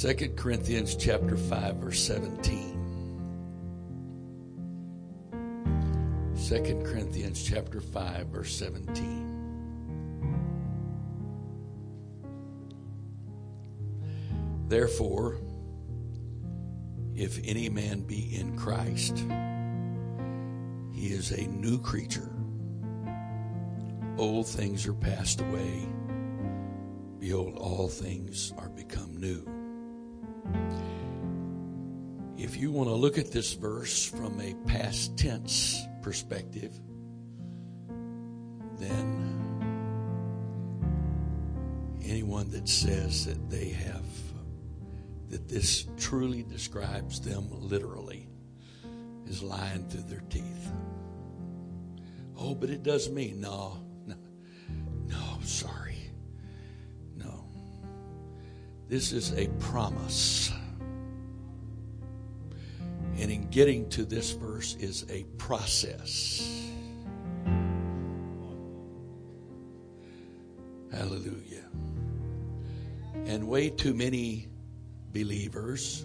2 Corinthians chapter 5 verse 17. 2 Corinthians chapter 5 verse 17. Therefore, if any man be in Christ, he is a new creature. Old things are passed away. Behold, all things are become new. If you want to look at this verse from a past tense perspective, then anyone that says that they have, that this truly describes them literally, is lying through their teeth. Oh, but it does mean, no, no, no, sorry. This is a promise. And in getting to this verse is a process. Hallelujah. And way too many believers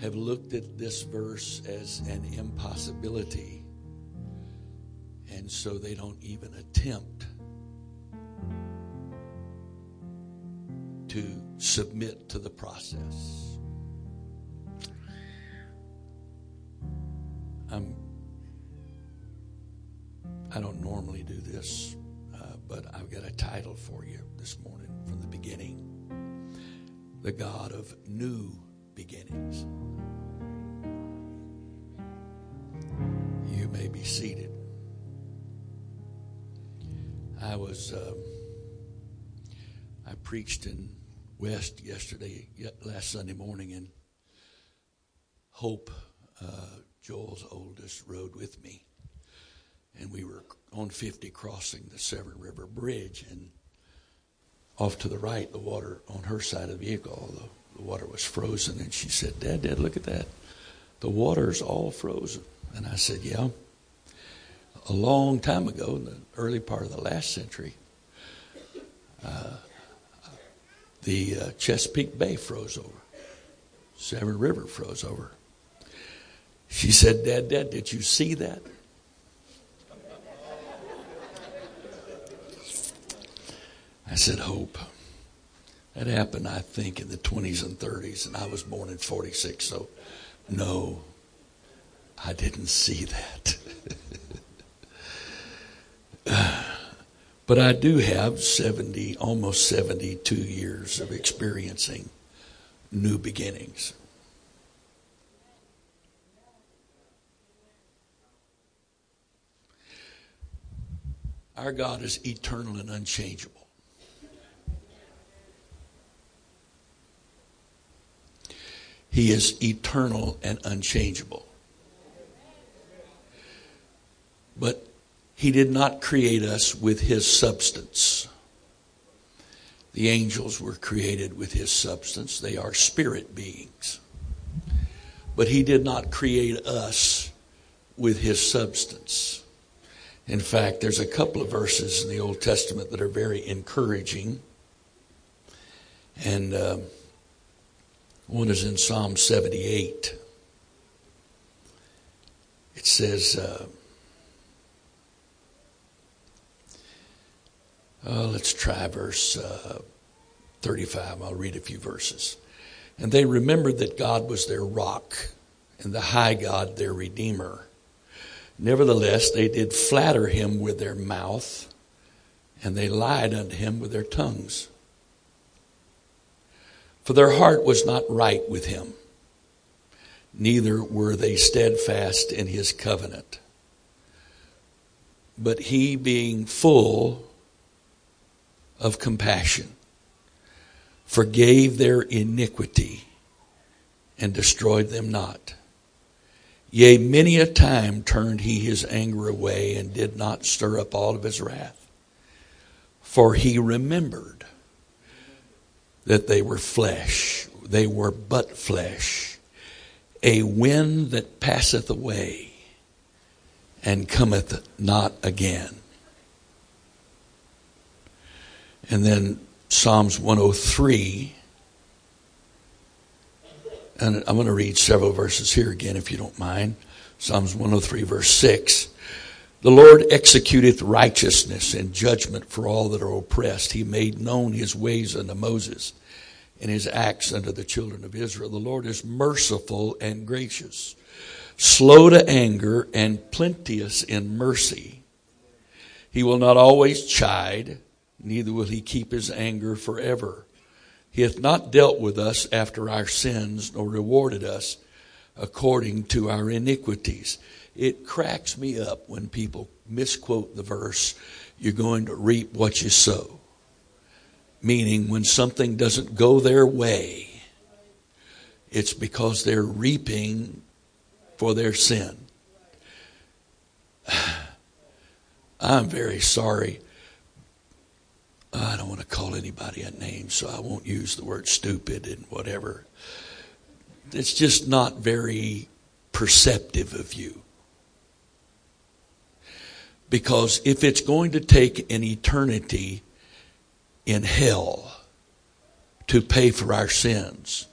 have looked at this verse as an impossibility. And so they don't even attempt to submit to the process. I'm, I don't normally do this, uh, but I've got a title for you this morning from the beginning The God of New Beginnings. You may be seated. I was, um, I preached in West yesterday, last Sunday morning, and Hope. Uh, Joel's oldest, rode with me. And we were on 50 crossing the Severn River Bridge. And off to the right, the water on her side of the vehicle, the, the water was frozen. And she said, Dad, Dad, look at that. The water's all frozen. And I said, Yeah. A long time ago, in the early part of the last century, uh, the uh, Chesapeake Bay froze over. Severn River froze over. She said, Dad, Dad, did you see that? I said, Hope. That happened, I think, in the 20s and 30s, and I was born in 46, so no, I didn't see that. But I do have 70, almost 72 years of experiencing new beginnings. Our God is eternal and unchangeable. He is eternal and unchangeable. But He did not create us with His substance. The angels were created with His substance, they are spirit beings. But He did not create us with His substance. In fact, there's a couple of verses in the Old Testament that are very encouraging. And uh, one is in Psalm 78. It says, uh, uh, let's try verse uh, 35. I'll read a few verses. And they remembered that God was their rock and the high God their redeemer. Nevertheless, they did flatter him with their mouth, and they lied unto him with their tongues. For their heart was not right with him, neither were they steadfast in his covenant. But he, being full of compassion, forgave their iniquity and destroyed them not. Yea, many a time turned he his anger away and did not stir up all of his wrath. For he remembered that they were flesh, they were but flesh, a wind that passeth away and cometh not again. And then Psalms 103 And I'm going to read several verses here again, if you don't mind. Psalms 103, verse 6. The Lord executeth righteousness and judgment for all that are oppressed. He made known his ways unto Moses and his acts unto the children of Israel. The Lord is merciful and gracious, slow to anger and plenteous in mercy. He will not always chide, neither will he keep his anger forever. He hath not dealt with us after our sins, nor rewarded us according to our iniquities. It cracks me up when people misquote the verse, you're going to reap what you sow. Meaning, when something doesn't go their way, it's because they're reaping for their sin. I'm very sorry. I don't want to call anybody a name, so I won't use the word stupid and whatever. It's just not very perceptive of you. Because if it's going to take an eternity in hell to pay for our sins,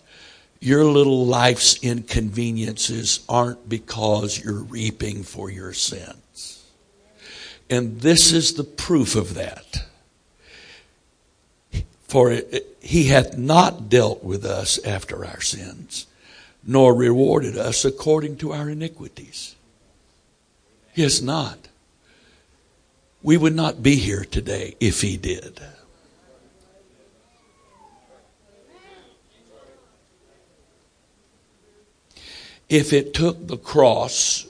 your little life's inconveniences aren't because you're reaping for your sins. And this is the proof of that. For he hath not dealt with us after our sins, nor rewarded us according to our iniquities. He has not we would not be here today if he did. If it took the cross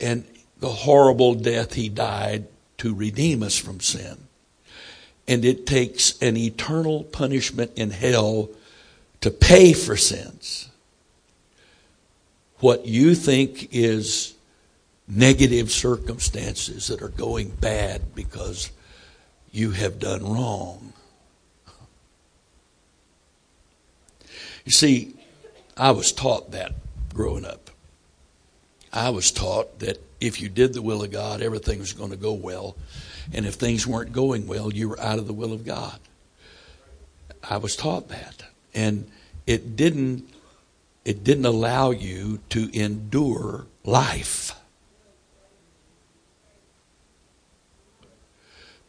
and the horrible death he died to redeem us from sin, and it takes an eternal punishment in hell to pay for sins, what you think is negative circumstances that are going bad because you have done wrong. You see, I was taught that growing up. I was taught that if you did the will of God, everything was going to go well. And if things weren't going well, you were out of the will of God. I was taught that. And it didn't it didn't allow you to endure life.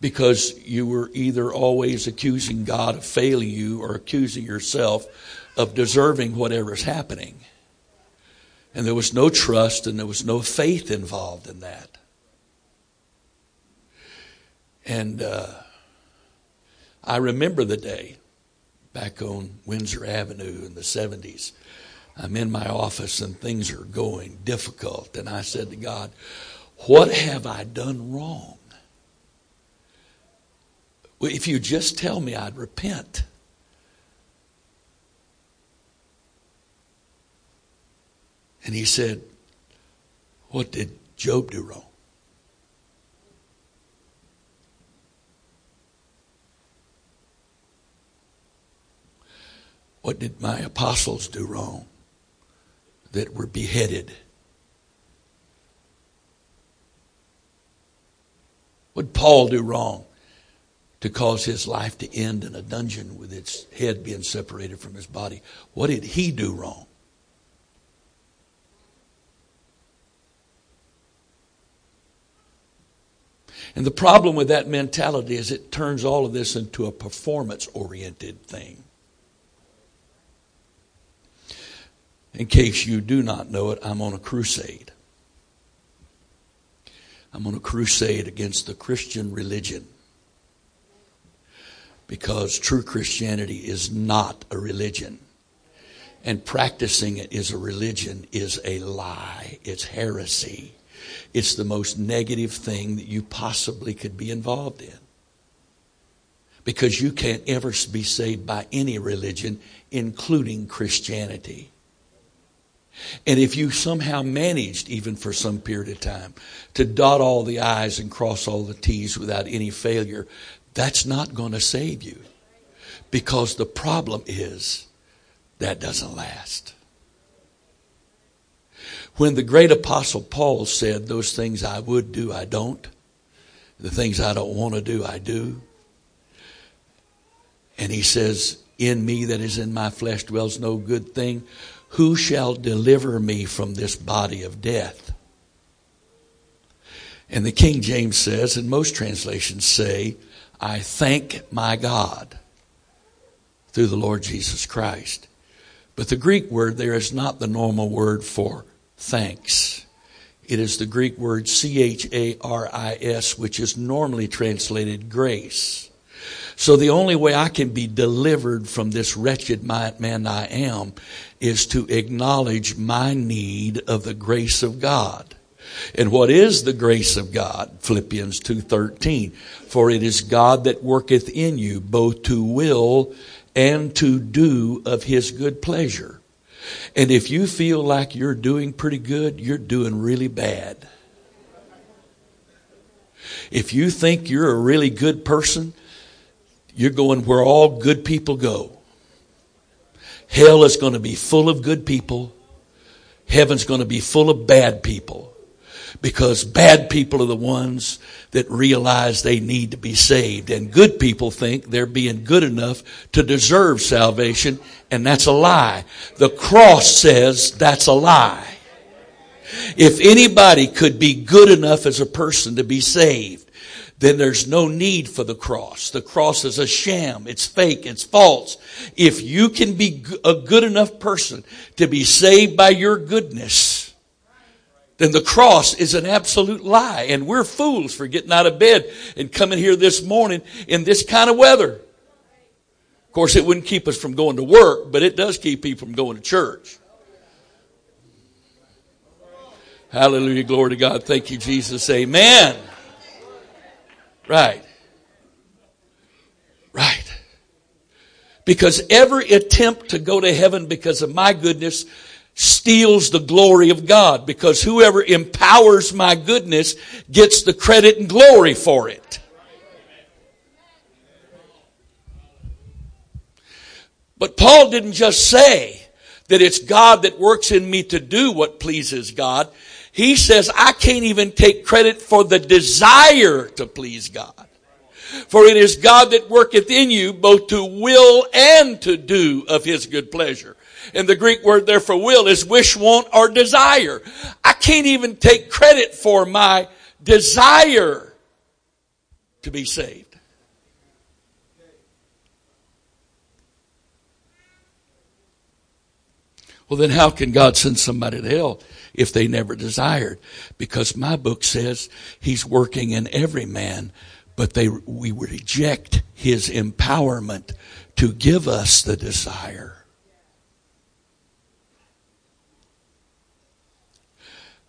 because you were either always accusing God of failing you or accusing yourself of deserving whatever's happening. And there was no trust and there was no faith involved in that. And uh, I remember the day back on Windsor Avenue in the 70s. I'm in my office and things are going difficult. And I said to God, What have I done wrong? If you just tell me, I'd repent. And he said, What did Job do wrong? What did my apostles do wrong that were beheaded? What did Paul do wrong to cause his life to end in a dungeon with its head being separated from his body. What did he do wrong? And the problem with that mentality is it turns all of this into a performance oriented thing. In case you do not know it, I'm on a crusade. I'm on a crusade against the Christian religion because true Christianity is not a religion. And practicing it as a religion is a lie. It's heresy. It's the most negative thing that you possibly could be involved in. Because you can't ever be saved by any religion, including Christianity. And if you somehow managed, even for some period of time, to dot all the I's and cross all the T's without any failure, that's not going to save you. Because the problem is that doesn't last. When the great apostle Paul said, Those things I would do, I don't. The things I don't want to do, I do. And he says, in me that is in my flesh dwells no good thing. Who shall deliver me from this body of death? And the King James says, and most translations say, I thank my God through the Lord Jesus Christ. But the Greek word there is not the normal word for thanks. It is the Greek word C H A R I S, which is normally translated grace. So the only way I can be delivered from this wretched man I am is to acknowledge my need of the grace of God. And what is the grace of God? Philippians 2:13. For it is God that worketh in you both to will and to do of his good pleasure. And if you feel like you're doing pretty good, you're doing really bad. If you think you're a really good person, you're going where all good people go. Hell is going to be full of good people. Heaven's going to be full of bad people because bad people are the ones that realize they need to be saved. And good people think they're being good enough to deserve salvation, and that's a lie. The cross says that's a lie. If anybody could be good enough as a person to be saved, then there's no need for the cross. The cross is a sham. It's fake. It's false. If you can be a good enough person to be saved by your goodness, then the cross is an absolute lie. And we're fools for getting out of bed and coming here this morning in this kind of weather. Of course, it wouldn't keep us from going to work, but it does keep people from going to church. Hallelujah. Glory to God. Thank you, Jesus. Amen. Right. Right. Because every attempt to go to heaven because of my goodness steals the glory of God because whoever empowers my goodness gets the credit and glory for it. But Paul didn't just say that it's God that works in me to do what pleases God. He says, I can't even take credit for the desire to please God. For it is God that worketh in you both to will and to do of his good pleasure. And the Greek word there for will is wish, want, or desire. I can't even take credit for my desire to be saved. Well, then how can God send somebody to hell if they never desired? Because my book says He's working in every man, but they, we reject His empowerment to give us the desire.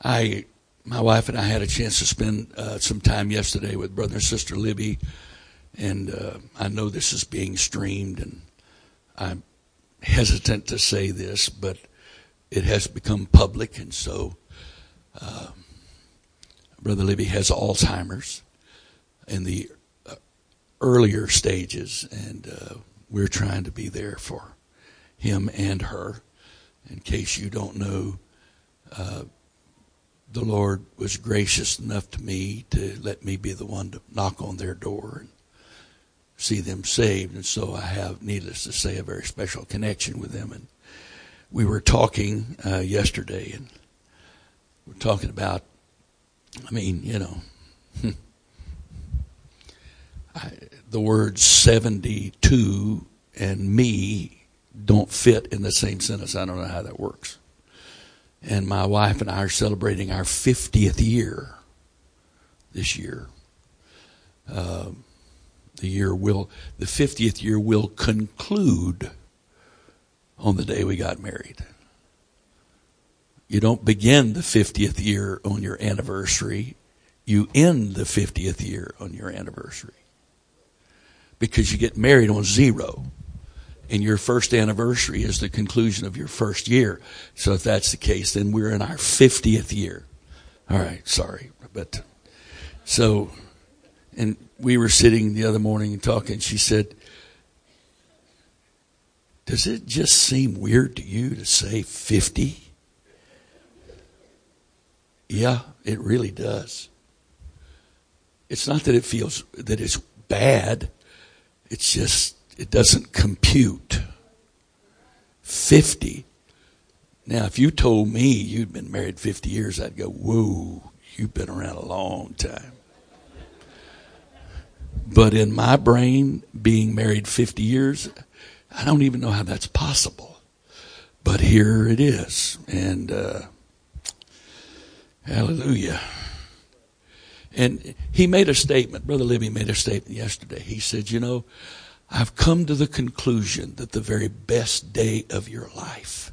I, my wife and I had a chance to spend uh, some time yesterday with brother and sister Libby, and uh, I know this is being streamed, and I'm hesitant to say this, but it has become public, and so uh, brother Libby has Alzheimer's in the uh, earlier stages, and uh, we're trying to be there for him and her. In case you don't know, uh, the Lord was gracious enough to me to let me be the one to knock on their door and see them saved. And so I have, needless to say, a very special connection with them. And we were talking uh, yesterday, and we're talking about, I mean, you know, I, the words 72 and me don't fit in the same sentence. I don't know how that works and my wife and I are celebrating our 50th year this year. Uh, the year will, the 50th year will conclude on the day we got married. You don't begin the 50th year on your anniversary. You end the 50th year on your anniversary. Because you get married on zero and your first anniversary is the conclusion of your first year. So if that's the case, then we're in our 50th year. All right, sorry. But so, and we were sitting the other morning and talking. She said, Does it just seem weird to you to say 50? Yeah, it really does. It's not that it feels that it's bad. It's just it doesn't compute. 50. Now, if you told me you'd been married 50 years, I'd go, whoa, you've been around a long time. But in my brain, being married 50 years, I don't even know how that's possible. But here it is. And, uh, hallelujah. And he made a statement, Brother Libby made a statement yesterday. He said, You know, I've come to the conclusion that the very best day of your life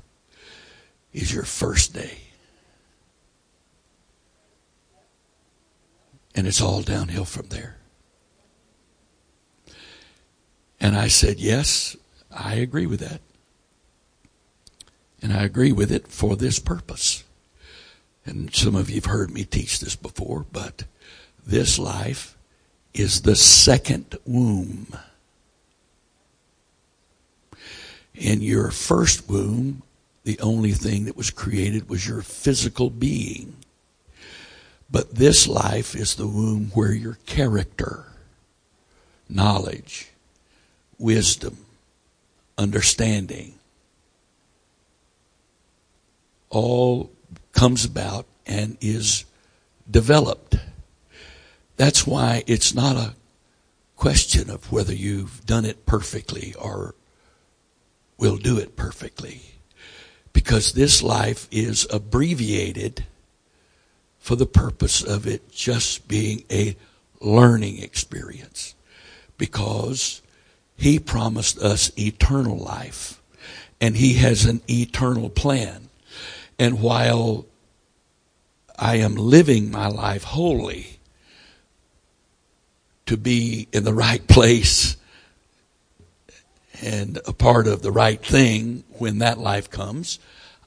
is your first day. And it's all downhill from there. And I said, Yes, I agree with that. And I agree with it for this purpose. And some of you have heard me teach this before, but this life is the second womb. In your first womb, the only thing that was created was your physical being. But this life is the womb where your character, knowledge, wisdom, understanding, all comes about and is developed. That's why it's not a question of whether you've done it perfectly or will do it perfectly. Because this life is abbreviated for the purpose of it just being a learning experience. Because he promised us eternal life. And He has an eternal plan. And while I am living my life wholly to be in the right place and a part of the right thing when that life comes,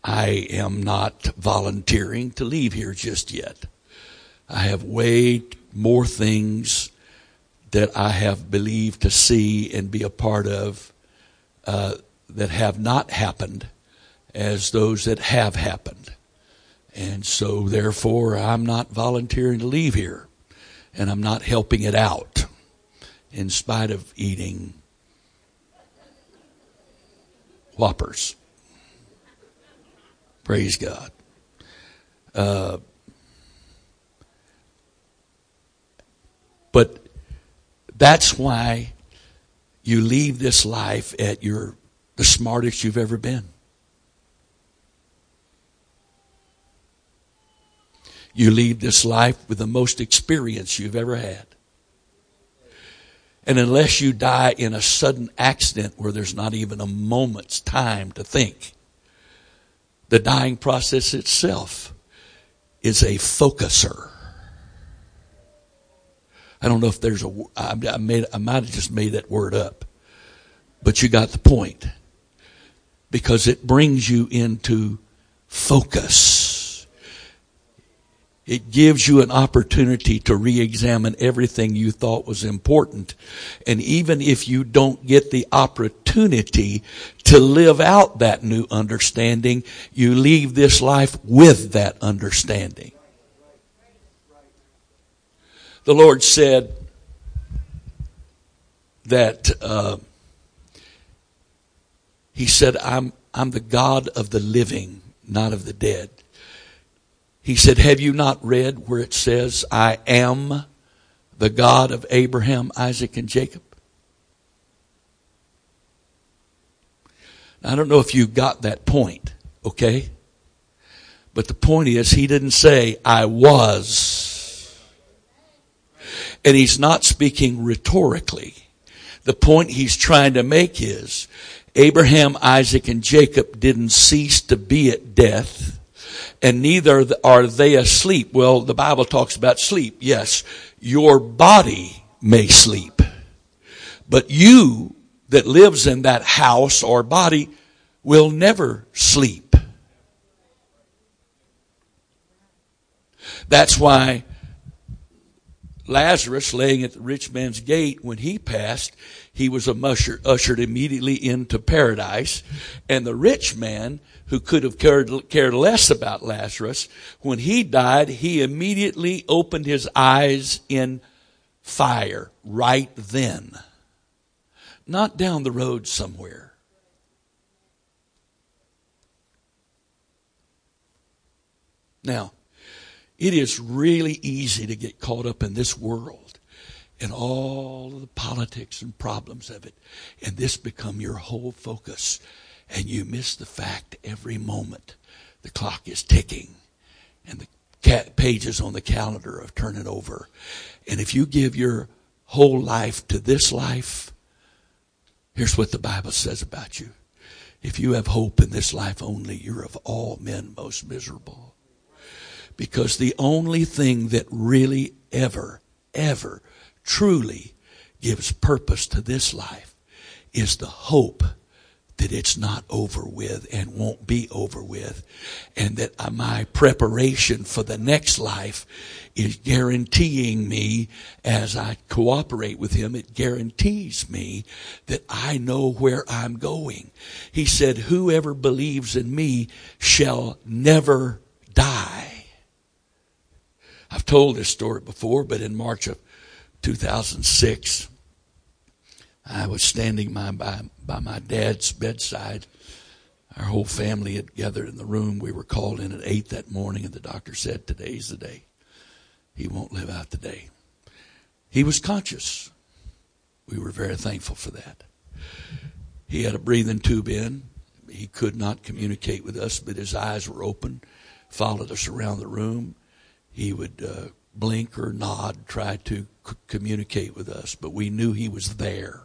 I am not volunteering to leave here just yet. I have way more things that I have believed to see and be a part of uh, that have not happened as those that have happened. And so, therefore, I'm not volunteering to leave here. And I'm not helping it out in spite of eating whoppers. Praise God. Uh, but that's why you leave this life at your the smartest you've ever been. You leave this life with the most experience you've ever had. And unless you die in a sudden accident where there's not even a moment's time to think, the dying process itself is a focuser. I don't know if there's a, I made, I might have just made that word up, but you got the point. Because it brings you into focus. It gives you an opportunity to re-examine everything you thought was important. And even if you don't get the opportunity to live out that new understanding, you leave this life with that understanding the Lord said that uh, He said, I'm, I'm the God of the living, not of the dead. He said, Have you not read where it says, I am the God of Abraham, Isaac, and Jacob? I don't know if you got that point, okay? But the point is, he didn't say, I was and he's not speaking rhetorically. The point he's trying to make is Abraham, Isaac, and Jacob didn't cease to be at death, and neither are they asleep. Well, the Bible talks about sleep. Yes, your body may sleep, but you that lives in that house or body will never sleep. That's why Lazarus laying at the rich man's gate, when he passed, he was ushered immediately into paradise. And the rich man, who could have cared, cared less about Lazarus, when he died, he immediately opened his eyes in fire right then, not down the road somewhere. Now, it is really easy to get caught up in this world and all of the politics and problems of it, and this become your whole focus, and you miss the fact every moment the clock is ticking and the pages on the calendar are turning over. And if you give your whole life to this life, here's what the Bible says about you. If you have hope in this life only, you're of all men most miserable. Because the only thing that really ever, ever, truly gives purpose to this life is the hope that it's not over with and won't be over with. And that uh, my preparation for the next life is guaranteeing me as I cooperate with him, it guarantees me that I know where I'm going. He said, whoever believes in me shall never die. I've told this story before, but in March of 2006, I was standing by, by, by my dad's bedside. Our whole family had gathered in the room. We were called in at 8 that morning, and the doctor said, Today's the day. He won't live out the day. He was conscious. We were very thankful for that. He had a breathing tube in. He could not communicate with us, but his eyes were open, followed us around the room. He would uh, blink or nod, try to c- communicate with us, but we knew he was there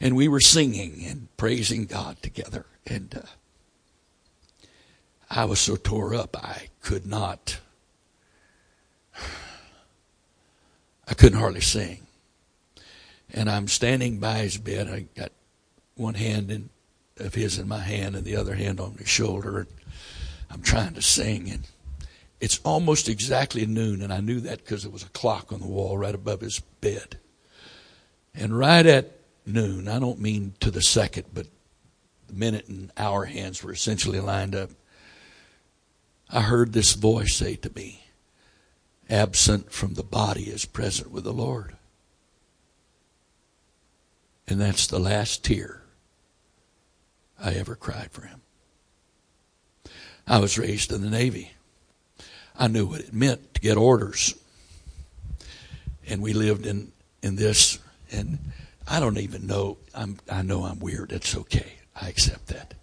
and we were singing and praising God together. And uh, I was so tore up, I could not, I couldn't hardly sing. And I'm standing by his bed. I got one hand in, of his in my hand and the other hand on his shoulder. And I'm trying to sing. And it's almost exactly noon. And I knew that because there was a clock on the wall right above his bed. And right at noon. I don't mean to the second, but the minute and hour hands were essentially lined up. I heard this voice say to me, absent from the body is present with the Lord. And that's the last tear I ever cried for him. I was raised in the Navy. I knew what it meant to get orders. And we lived in, in this and I don't even know. I'm, I know I'm weird. It's okay. I accept that.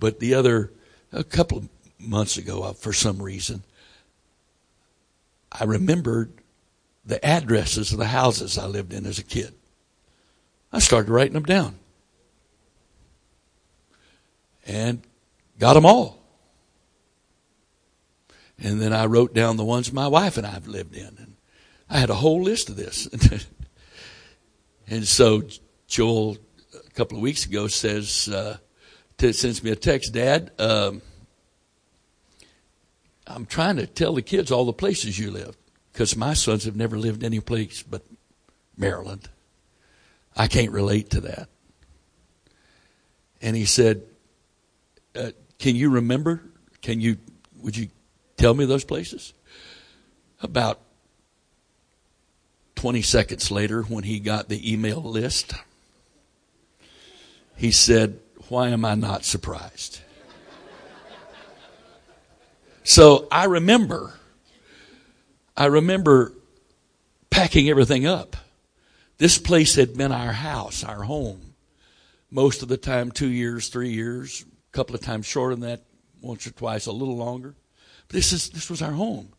But the other, a couple of months ago, for some reason, I remembered the addresses of the houses I lived in as a kid. I started writing them down. And got them all. And then I wrote down the ones my wife and I have lived in. And I had a whole list of this. And so Joel, a couple of weeks ago, says, uh, sends me a text, Dad, um, I'm trying to tell the kids all the places you live because my sons have never lived any place but Maryland. I can't relate to that. And he said, uh, Can you remember? Can you, would you tell me those places? About 20 seconds later, when he got the email list, he said, Why am I not surprised? So I remember, I remember packing everything up. This place had been our house, our home. Most of the time, two years, three years, a couple of times shorter than that, once or twice, a little longer. This is, this was our home.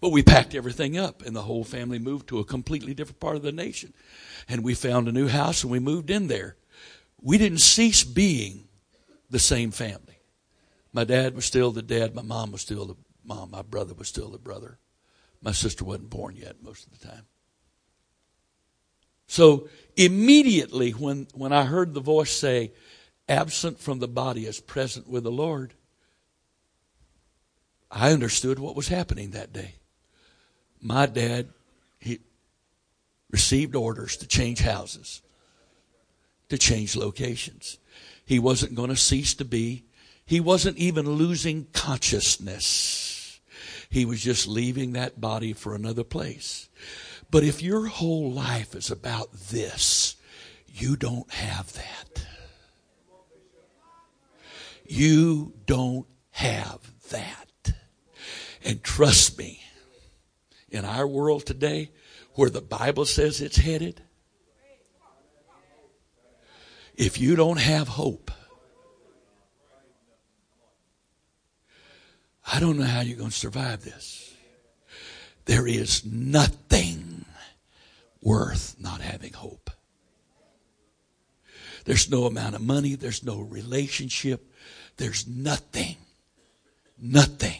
But we packed everything up and the whole family moved to a completely different part of the nation. And we found a new house and we moved in there. We didn't cease being the same family. My dad was still the dad, my mom was still the mom, my brother was still the brother. My sister wasn't born yet most of the time. So immediately when, when I heard the voice say, absent from the body is present with the Lord, I understood what was happening that day my dad he received orders to change houses, to change locations. He wasn't going to cease to be. He wasn't even losing consciousness. He was just leaving that body for another place. But if your whole life is about this, you don't have that. You don't have that. And trust me, in our world today, where the Bible says it's headed, if you don't have hope, I don't know how you're going to survive this. There is nothing worth not having hope. There's no amount of money, there's no relationship, there's nothing, nothing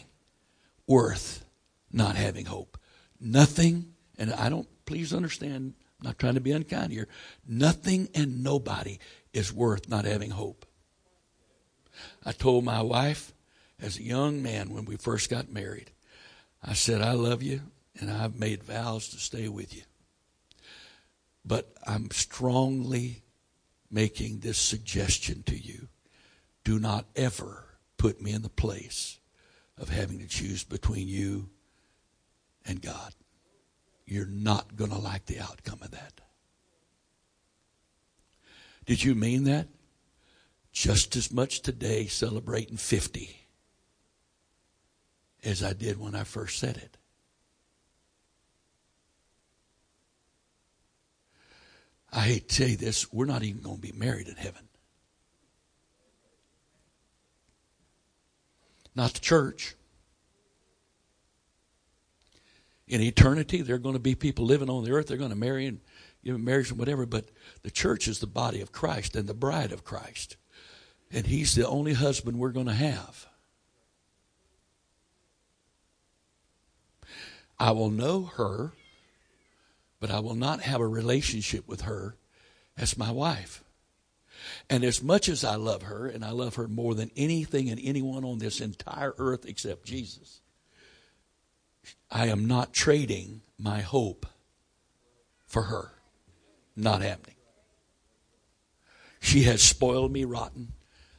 worth not having hope. Nothing, and I don't, please understand, I'm not trying to be unkind here. Nothing and nobody is worth not having hope. I told my wife as a young man when we first got married, I said, I love you and I've made vows to stay with you. But I'm strongly making this suggestion to you. Do not ever put me in the place of having to choose between you and God. You're not going to like the outcome of that. Did you mean that? Just as much today celebrating 50 as I did when I first said it. I hate to tell you this, we're not even going to be married in heaven. Not the church. In eternity, there are going to be people living on the earth. They're going to marry and give marriage and whatever. But the church is the body of Christ and the bride of Christ. And he's the only husband we're going to have. I will know her, but I will not have a relationship with her as my wife. And as much as I love her, and I love her more than anything and anyone on this entire earth except Jesus, I am not trading my hope for her. Not happening. She has spoiled me rotten.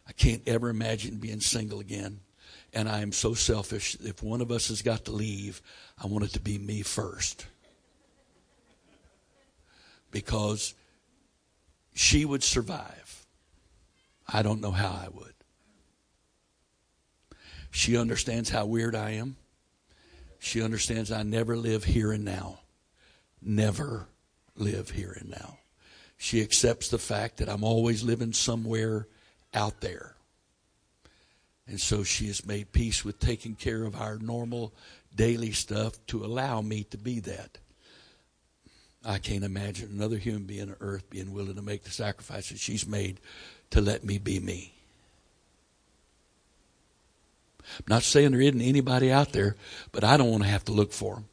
I can't ever imagine being single again. And I am so selfish. If one of us has got to leave, I want it to be me first. Because she would survive. I don't know how I would. She understands how weird I am. She understands I never live here and now. Never live here and now. She accepts the fact that I'm always living somewhere out there. And so she has made peace with taking care of our normal daily stuff to allow me to be that. I can't imagine another human being on earth being willing to make the sacrifices she's made to let me be me. I'm not saying there isn't anybody out there, but I don't want to have to look for them.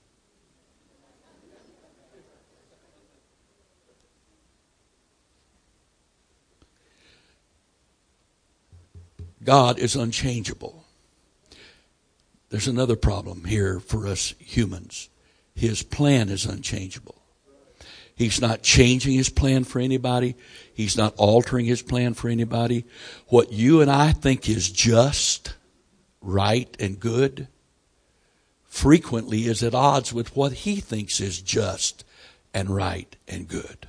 God is unchangeable. There's another problem here for us humans. His plan is unchangeable. He's not changing his plan for anybody. He's not altering his plan for anybody. What you and I think is just, right, and good frequently is at odds with what he thinks is just and right and good.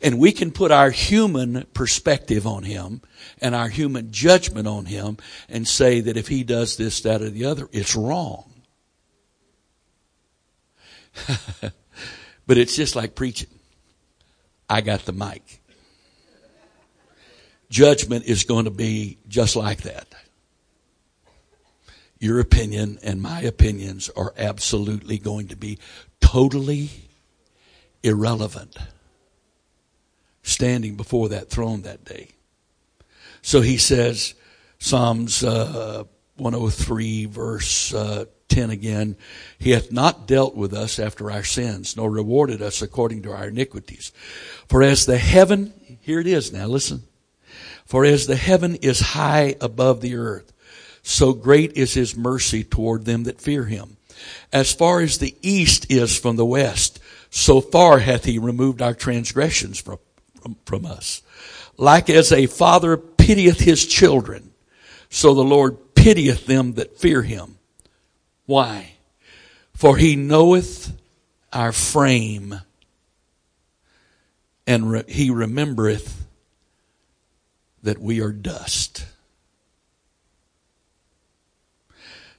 And we can put our human perspective on him and our human judgment on him and say that if he does this, that, or the other, it's wrong. but it's just like preaching. I got the mic. Judgment is going to be just like that. Your opinion and my opinions are absolutely going to be totally irrelevant standing before that throne that day. So he says, Psalms uh, 103, verse uh, 10 again, He hath not dealt with us after our sins, nor rewarded us according to our iniquities. For as the heaven, here it is now, listen. For as the heaven is high above the earth, so great is His mercy toward them that fear Him. As far as the east is from the west, so far hath He removed our transgressions from from, from us. Like as a father pitieth his children, so the Lord pitieth them that fear him. Why? For he knoweth our frame, and re- he remembereth that we are dust.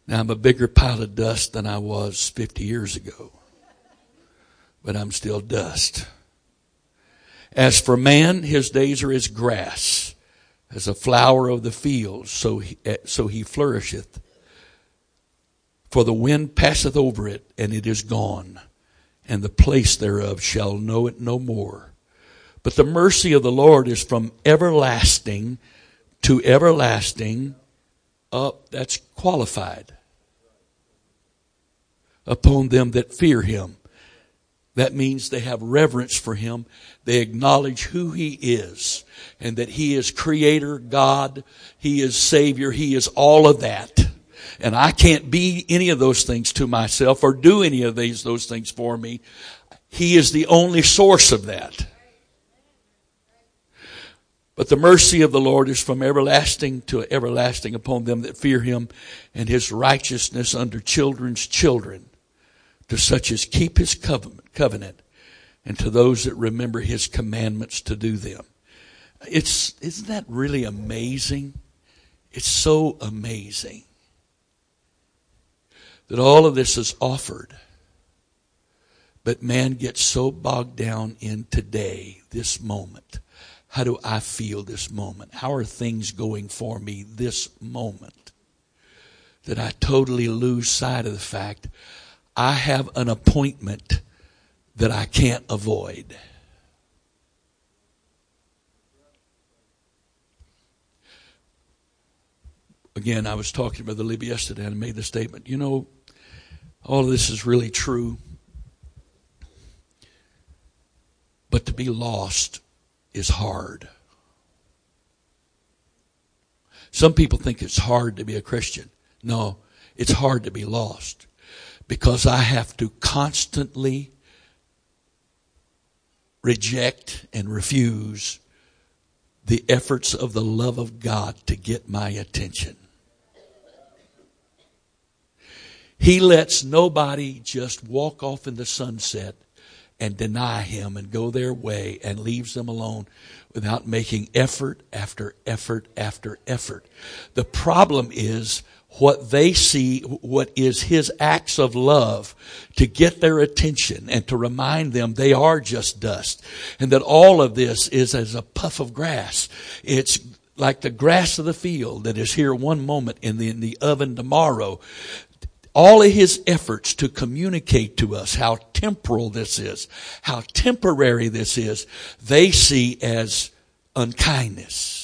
Now I'm a bigger pile of dust than I was 50 years ago. But I'm still dust. As for man, his days are as grass, as a flower of the field, so he, eh, so he flourisheth. For the wind passeth over it, and it is gone, and the place thereof shall know it no more. But the mercy of the Lord is from everlasting to everlasting. Up, that's qualified. Upon them that fear him. That means they have reverence for him. They acknowledge who he is and that he is creator, God, he is savior, he is all of that. And I can't be any of those things to myself or do any of these, those things for me. He is the only source of that. But the mercy of the Lord is from everlasting to everlasting upon them that fear him and his righteousness under children's children to such as keep his covenant covenant and to those that remember his commandments to do them. It's, isn't that really amazing? It's so amazing that all of this is offered. But man gets so bogged down in today, this moment. How do I feel this moment? How are things going for me this moment? That I totally lose sight of the fact I have an appointment that I can't avoid. Again, I was talking to Brother Libby yesterday and I made the statement, you know, all of this is really true. But to be lost is hard. Some people think it's hard to be a Christian. No, it's hard to be lost because I have to constantly reject and refuse the efforts of the love of God to get my attention. He lets nobody just walk off in the sunset and deny him and go their way and leaves them alone without making effort after effort after effort. The problem is what they see, what is his acts of love to get their attention and to remind them they are just dust and that all of this is as a puff of grass. It's like the grass of the field that is here one moment and in the oven tomorrow. All of his efforts to communicate to us how temporal this is, how temporary this is, they see as unkindness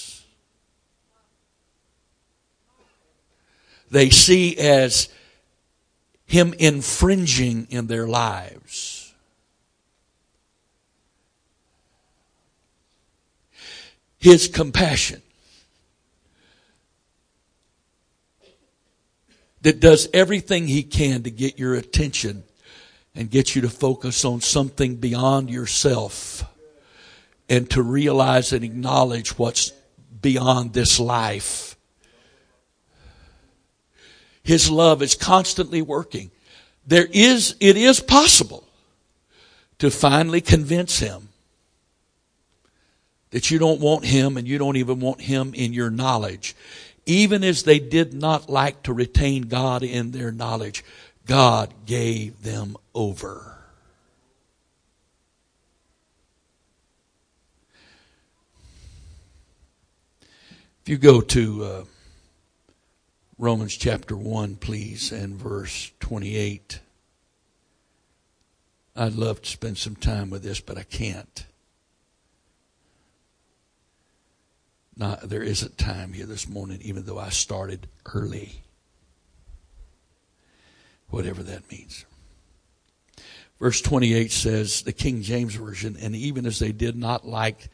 they see as him infringing in their lives. His compassion that does everything he can to get your attention and get you to focus on something beyond yourself and to realize and acknowledge what's beyond this life his love is constantly working. There is, it is possible to finally convince him that you don't want him and you don't even want him in your knowledge. Even as they did not like to retain God in their knowledge, God gave them over. If you go to uh, Romans chapter 1, please, and verse 28. I'd love to spend some time with this, but I can't. Not, there isn't time here this morning, even though I started early. Whatever that means. Verse 28 says, the King James Version, and even as they did not like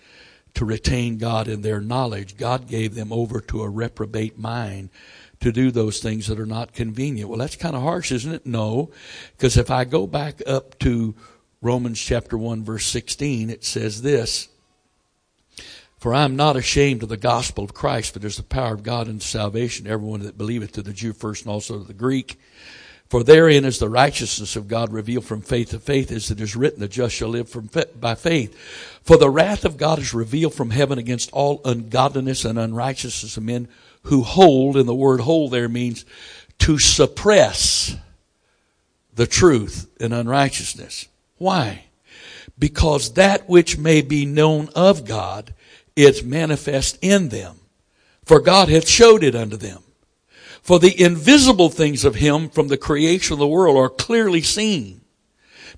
to retain God in their knowledge, God gave them over to a reprobate mind to do those things that are not convenient. Well, that's kind of harsh, isn't it? No, because if I go back up to Romans chapter 1 verse 16, it says this, For I am not ashamed of the gospel of Christ, for there's the power of God in salvation, everyone that believeth to the Jew first and also to the Greek. For therein is the righteousness of God revealed from faith to faith, as it is written, the just shall live from by faith. For the wrath of God is revealed from heaven against all ungodliness and unrighteousness of men who hold, and the word hold there means to suppress the truth and unrighteousness. Why? Because that which may be known of God is manifest in them. For God hath showed it unto them. For the invisible things of him from the creation of the world are clearly seen,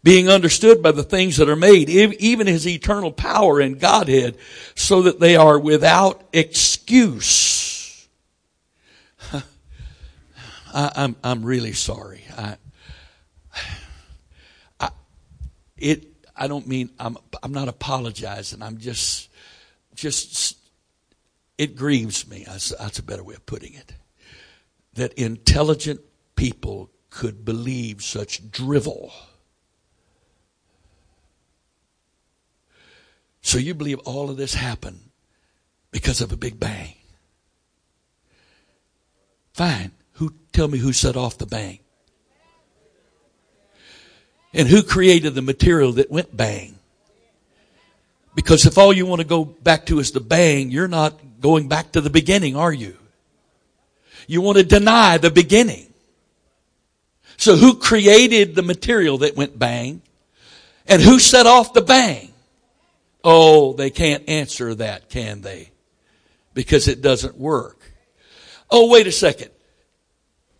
being understood by the things that are made, even his eternal power and Godhead, so that they are without excuse. I, am I'm, I'm really sorry. I, I, it, I don't mean, I'm, I'm not apologizing. I'm just, just, it grieves me. That's, a better way of putting it that intelligent people could believe such drivel. So you believe all of this happened because of a big bang. Fine. Who tell me who set off the bang? And who created the material that went bang? Because if all you want to go back to is the bang, you're not going back to the beginning, are you? You want to deny the beginning. So who created the material that went bang? And who set off the bang? Oh, they can't answer that, can they? Because it doesn't work. Oh, wait a second.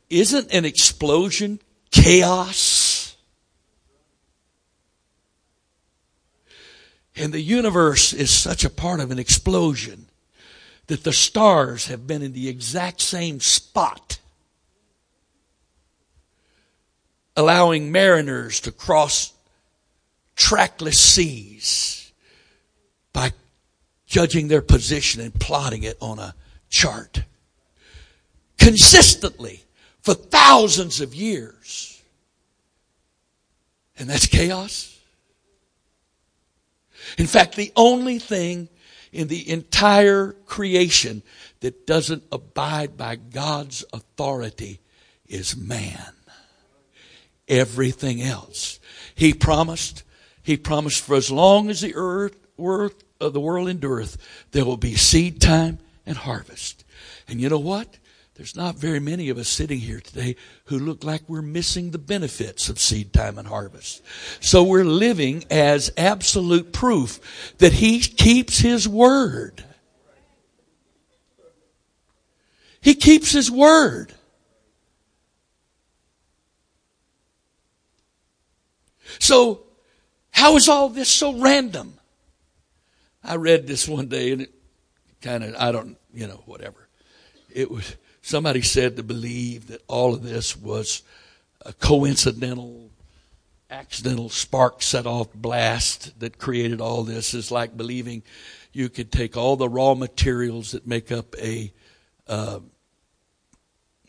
Isn't an explosion chaos? And the universe is such a part of an explosion that the stars have been in the exact same spot, allowing mariners to cross trackless seas by judging their position and plotting it on a chart consistently for thousands of years. And that's chaos. In fact, the only thing in the entire creation that doesn't abide by God's authority is man. Everything else. He promised, he promised for as long as the earth, earth of uh, the world endureth, there will be seed time and harvest. And you know what? There's not very many of us sitting here today who look like we're missing the benefits of seed time and harvest. So we're living as absolute proof that He keeps His word. He keeps His word. So, how is all this so random? I read this one day and it kind of, I don't, you know, whatever. It was, Somebody said to believe that all of this was a coincidental, accidental spark set off blast that created all this is like believing you could take all the raw materials that make up a, uh,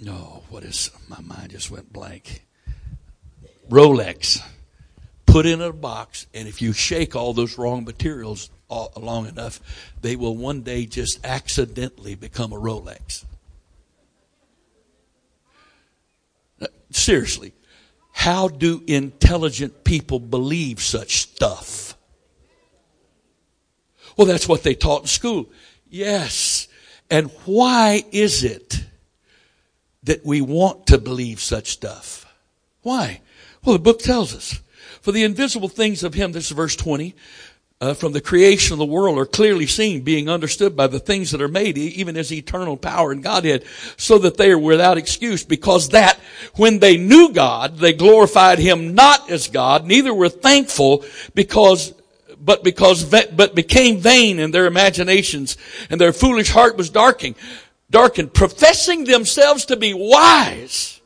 no, what is, my mind just went blank. Rolex. Put in a box, and if you shake all those wrong materials long enough, they will one day just accidentally become a Rolex. Seriously, how do intelligent people believe such stuff? Well, that's what they taught in school. Yes. And why is it that we want to believe such stuff? Why? Well, the book tells us. For the invisible things of Him, this is verse 20, uh, from the creation of the world are clearly seen, being understood by the things that are made, even as eternal power and Godhead, so that they are without excuse, because that when they knew God, they glorified Him not as God, neither were thankful because but because but became vain in their imaginations, and their foolish heart was darkened, darkened, professing themselves to be wise,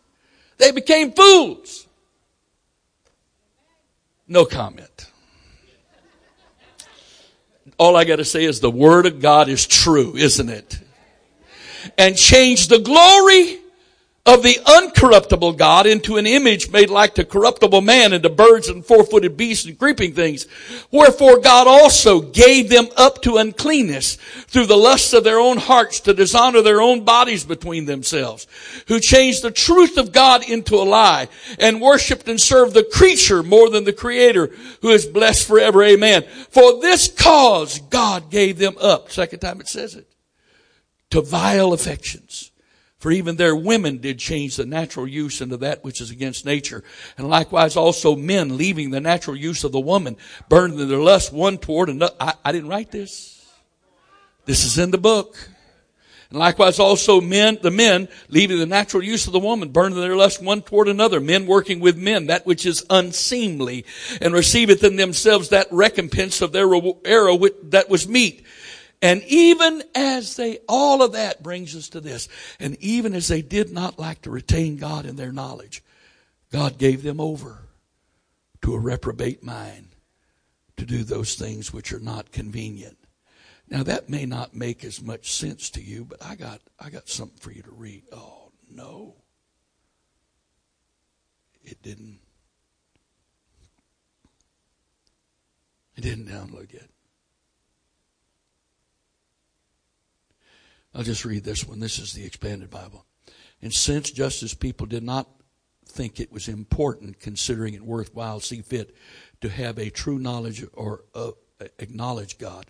they became fools. No comment all I got to say is the word of God is true, isn't it? And change the glory of the uncorruptible God into an image made like to corruptible man and to birds and four-footed beasts and creeping things. Wherefore God also gave them up to uncleanness through the lusts of their own hearts to dishonor their own bodies between themselves, who changed the truth of God into a lie and worshiped and served the creature more than the creator who is blessed forever. Amen. For this cause God gave them up. Second time it says it. To vile affections For even their women did change the natural use into that which is against nature. And likewise also men, leaving the natural use of the woman, burned their lust one toward another. I, I didn't write this. This is in the book. And likewise also men, the men, leaving the natural use of the woman, burning their lust one toward another, men working with men, that which is unseemly, and receiveth in themselves that recompense of their error that was meet. And even as they, all of that brings us to this. And even as they did not like to retain God in their knowledge, God gave them over to a reprobate mind to do those things which are not convenient. Now that may not make as much sense to you, but I got I got something for you to read. Oh no. It didn't it didn't download yet. I'll just read this one. This is the expanded Bible. And since just as people did not think it was important, considering it worthwhile, see fit to have a true knowledge or uh, acknowledge God.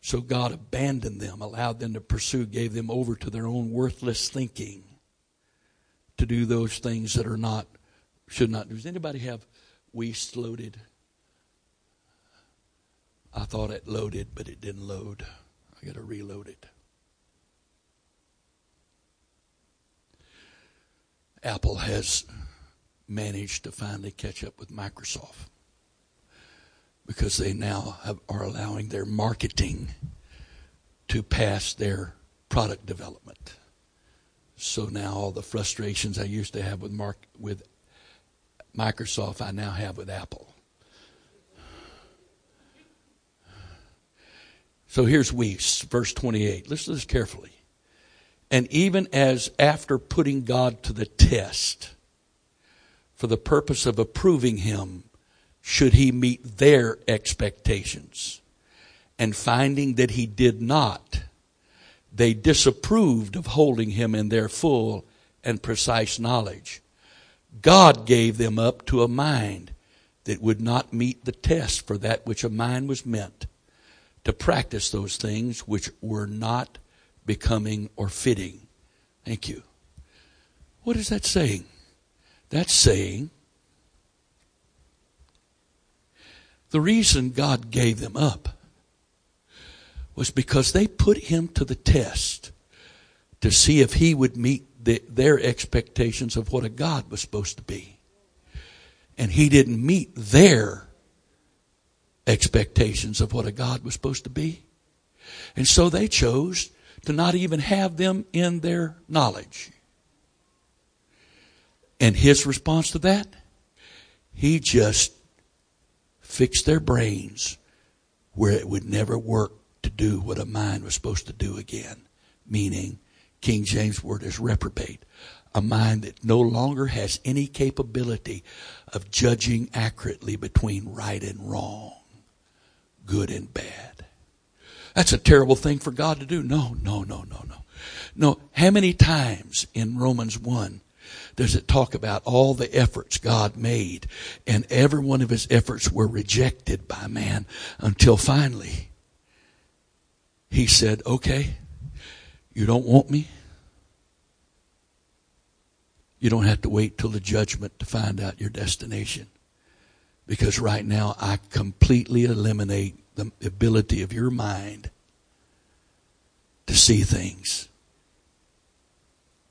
So God abandoned them, allowed them to pursue, gave them over to their own worthless thinking to do those things that are not, should not do. Does anybody have Wuest loaded? I thought it loaded, but it didn't load. I got to reload it. Apple has managed to finally catch up with Microsoft because they now have, are allowing their marketing to pass their product development. So now all the frustrations I used to have with Mark with Microsoft, I now have with Apple. So here's Wuest, verse 28. Listen to this carefully. And even as after putting God to the test for the purpose of approving him, should he meet their expectations. And finding that he did not, they disapproved of holding him in their full and precise knowledge. God gave them up to a mind that would not meet the test for that which a mind was meant to practice those things which were not becoming, or fitting. Thank you. What is that saying? That's saying the reason God gave them up was because they put him to the test to see if he would meet the, their expectations of what a God was supposed to be. And he didn't meet their expectations of what a God was supposed to be. And so they chose to not even have them in their knowledge. And his response to that? He just fixed their brains where it would never work to do what a mind was supposed to do again. Meaning, King James word is reprobate. A mind that no longer has any capability of judging accurately between right and wrong, good and bad. That's a terrible thing for God to do. No, no, no, no, no. No, how many times in Romans 1 does it talk about all the efforts God made and every one of his efforts were rejected by man until finally he said, okay, you don't want me? You don't have to wait till the judgment to find out your destination. Because right now I completely eliminate the ability of your mind to see things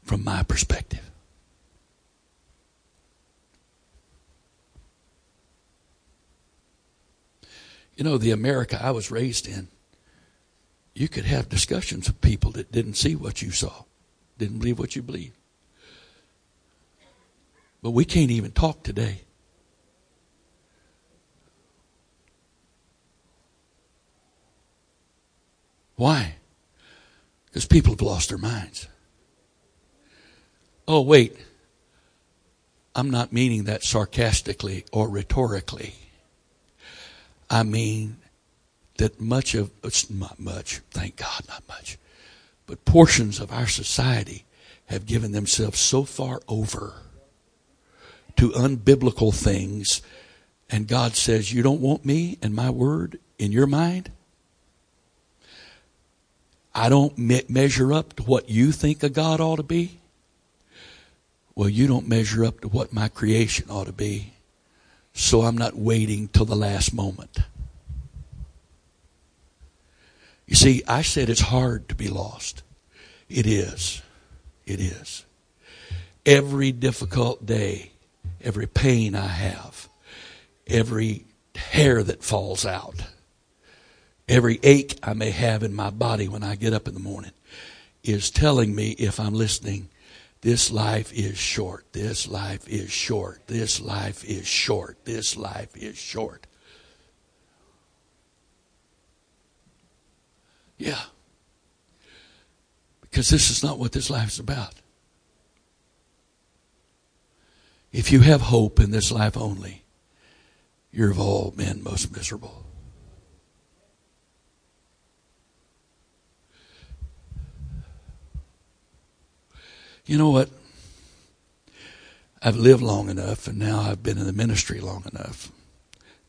from my perspective. You know, the America I was raised in, you could have discussions with people that didn't see what you saw, didn't believe what you believed. But we can't even talk today. Why? Because people have lost their minds. Oh, wait. I'm not meaning that sarcastically or rhetorically. I mean that much of, it's not much, thank God, not much, but portions of our society have given themselves so far over to unbiblical things, and God says, You don't want me and my word in your mind? I don't me- measure up to what you think a God ought to be. Well, you don't measure up to what my creation ought to be, so I'm not waiting till the last moment. You see, I said it's hard to be lost. It is. It is. Every difficult day, every pain I have, every hair that falls out, every ache I may have in my body when I get up in the morning is telling me if I'm listening, this life is short. This life is short. This life is short. This life is short. Yeah. Because this is not what this life is about. If you have hope in this life only, you're of all men most miserable. You know what? I've lived long enough, and now I've been in the ministry long enough.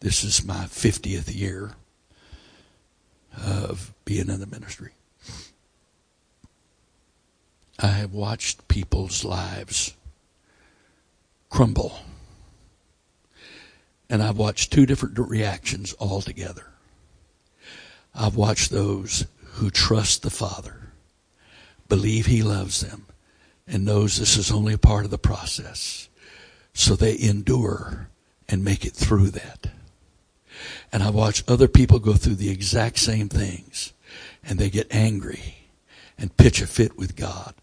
This is my 50th year of being in the ministry. I have watched people's lives crumble. And I've watched two different reactions altogether. I've watched those who trust the Father, believe He loves them, and knows this is only a part of the process. So they endure and make it through that. And I watch other people go through the exact same things and they get angry and pitch a fit with God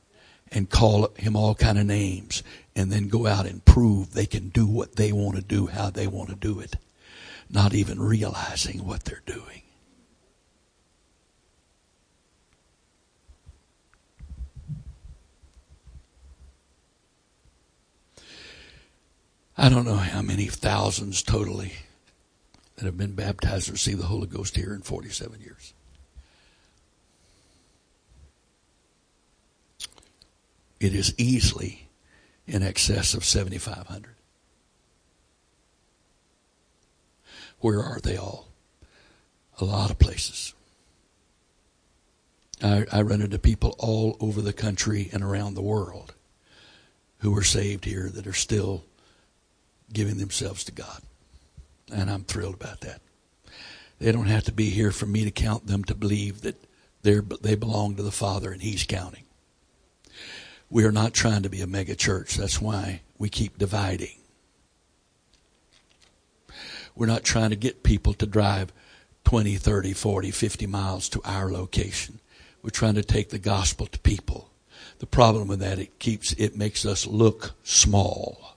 and call him all kind of names and then go out and prove they can do what they want to do how they want to do it not even realizing what they're doing I don't know how many thousands totally that have been baptized or received the Holy Ghost here in 47 years. It is easily in excess of 7,500. Where are they all? A lot of places. I, I run into people all over the country and around the world who were saved here that are still giving themselves to God. And I'm thrilled about that. They don't have to be here for me to count them to believe that they they belong to the Father and He's counting. We are not trying to be a mega church. That's why we keep dividing. We're not trying to get people to drive 20, 30, 40, 50 miles to our location. We're trying to take the gospel to people. The problem with that, it keeps, it makes us look small.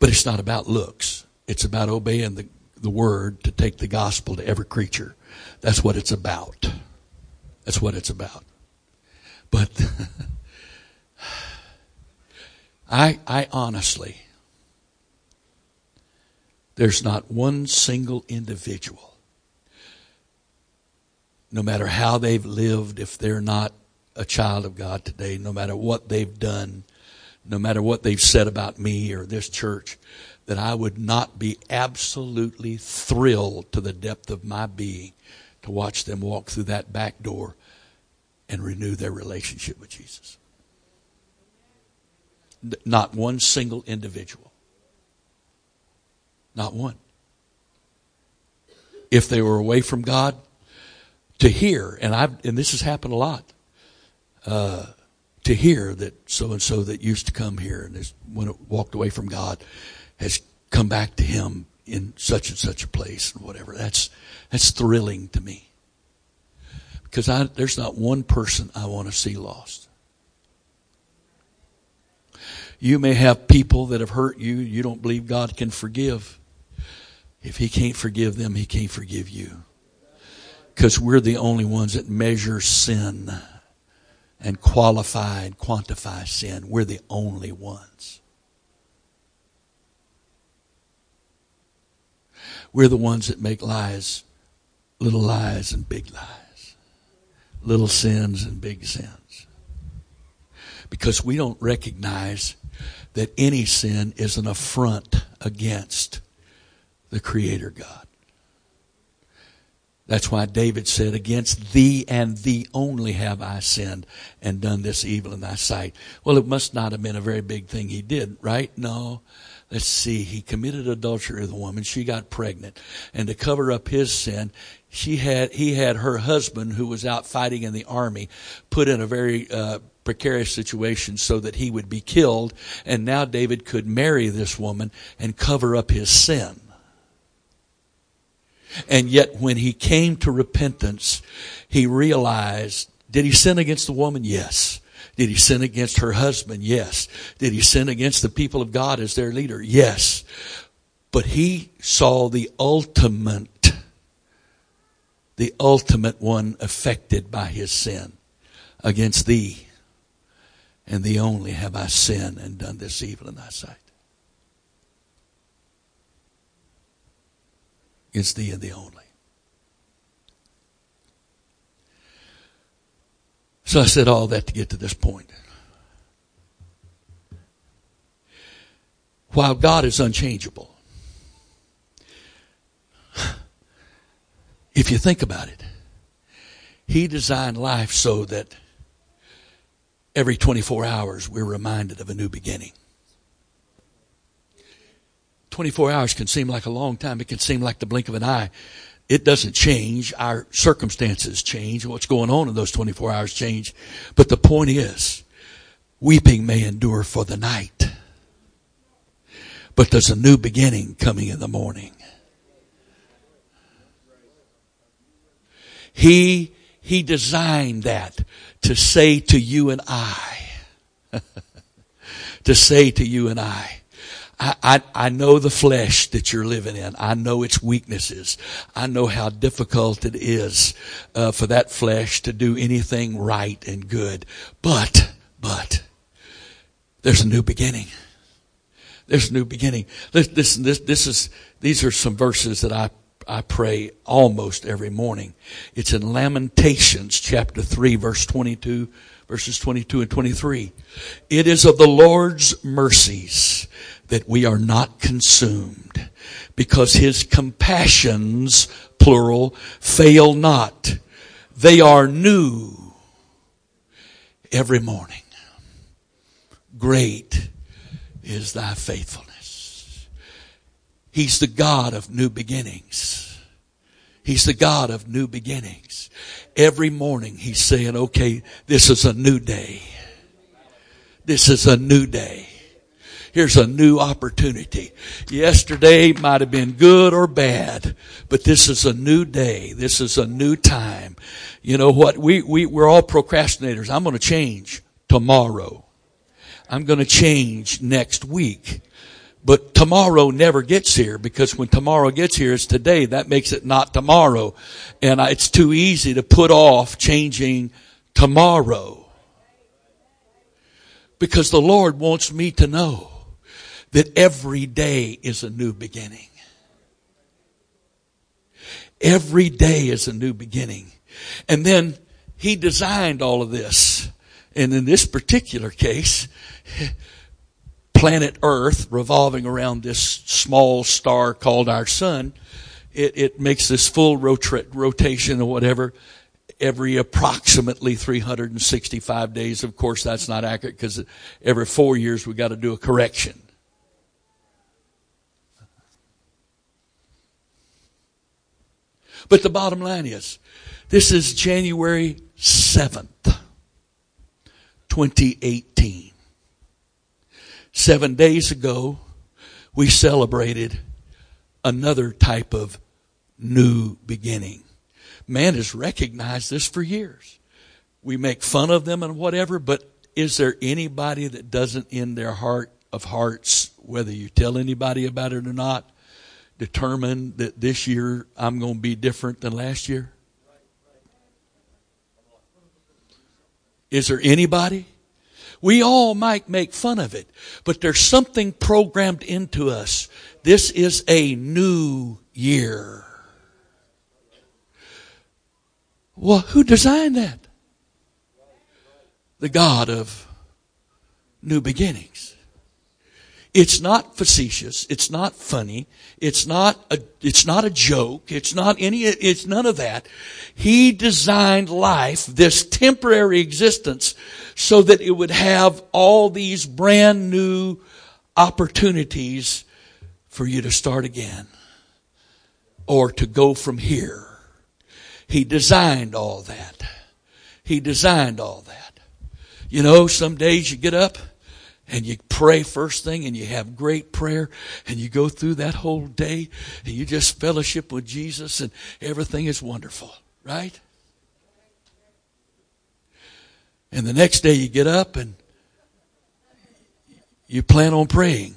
But it's not about looks. It's about obeying the, the word to take the gospel to every creature. That's what it's about. That's what it's about. But I, I honestly, there's not one single individual, no matter how they've lived, if they're not a child of God today, no matter what they've done, no matter what they've said about me or this church, that I would not be absolutely thrilled to the depth of my being to watch them walk through that back door and renew their relationship with Jesus. Not one single individual. Not one. If they were away from God, to hear, and I've, and this has happened a lot. Uh, to hear that so and so that used to come here and has walked away from God has come back to Him in such and such a place and whatever. That's that's thrilling to me because I, there's not one person I want to see lost. You may have people that have hurt you. You don't believe God can forgive. If He can't forgive them, He can't forgive you. Because we're the only ones that measure sin and qualify and quantify sin. We're the only ones. We're the ones that make lies, little lies and big lies, little sins and big sins. Because we don't recognize that any sin is an affront against the Creator God. That's why David said, Against thee and thee only have I sinned and done this evil in thy sight. Well, it must not have been a very big thing he did, right? No. Let's see. He committed adultery with a woman. She got pregnant. And to cover up his sin, she had, he had her husband who was out fighting in the army put in a very, uh, precarious situation so that he would be killed. And now David could marry this woman and cover up his sin. And yet when he came to repentance, he realized, did he sin against the woman? Yes. Did he sin against her husband? Yes. Did he sin against the people of God as their leader? Yes. But he saw the ultimate, the ultimate one affected by his sin against thee. And thee only have I sinned and done this evil in thy sight. It's thee and thee only. So I said all that to get to this point. While God is unchangeable, if you think about it, He designed life so that every 24 hours we're reminded of a new beginning. 24 hours can seem like a long time. It can seem like the blink of an eye. It doesn't change. Our circumstances change. What's going on in those 24 hours change. But the point is, weeping may endure for the night. But there's a new beginning coming in the morning. He, he designed that to say to you and I, to say to you and I, I, I, I know the flesh that you're living in. I know its weaknesses. I know how difficult it is uh, for that flesh to do anything right and good. But, but, there's a new beginning. There's a new beginning. Listen, this, this is, these are some verses that I, I pray almost every morning. It's in Lamentations chapter 3 verse 22 verses 22 and 23. It is of the Lord's mercies that we are not consumed because his compassions, plural, fail not. They are new every morning. Great is thy faithfulness. He's the God of new beginnings. He's the God of new beginnings. Every morning he's saying, okay, this is a new day. This is a new day. Here's a new opportunity. Yesterday might have been good or bad, but this is a new day. This is a new time. You know what? We, we, we're all procrastinators. I'm going to change tomorrow. I'm going to change next week. But tomorrow never gets here because when tomorrow gets here, it's today. That makes it not tomorrow. And it's too easy to put off changing tomorrow. Because the Lord wants me to know that every day is a new beginning. Every day is a new beginning. And then he designed all of this. And in this particular case, planet Earth revolving around this small star called our sun, it, it makes this full rota- rotation or whatever every approximately 365 days. Of course, that's not accurate because every four years we got to do a correction. But the bottom line is, this is January 7th, 2018. Seven days ago, we celebrated another type of new beginning. Man has recognized this for years. We make fun of them and whatever, but is there anybody that doesn't in their heart of hearts, whether you tell anybody about it or not, determined that this year I'm going to be different than last year? Is there anybody? We all might make fun of it, but there's something programmed into us. This is a new year. Well, who designed that? The God of new beginnings. It's not facetious. It's not funny. It's not a, it's not a joke. It's not any, it's none of that. He designed life, this temporary existence, so that it would have all these brand new opportunities for you to start again or to go from here. He designed all that. He designed all that. You know, some days you get up and you pray first thing and you have great prayer and you go through that whole day and you just fellowship with Jesus and everything is wonderful, right? And the next day you get up and you plan on praying.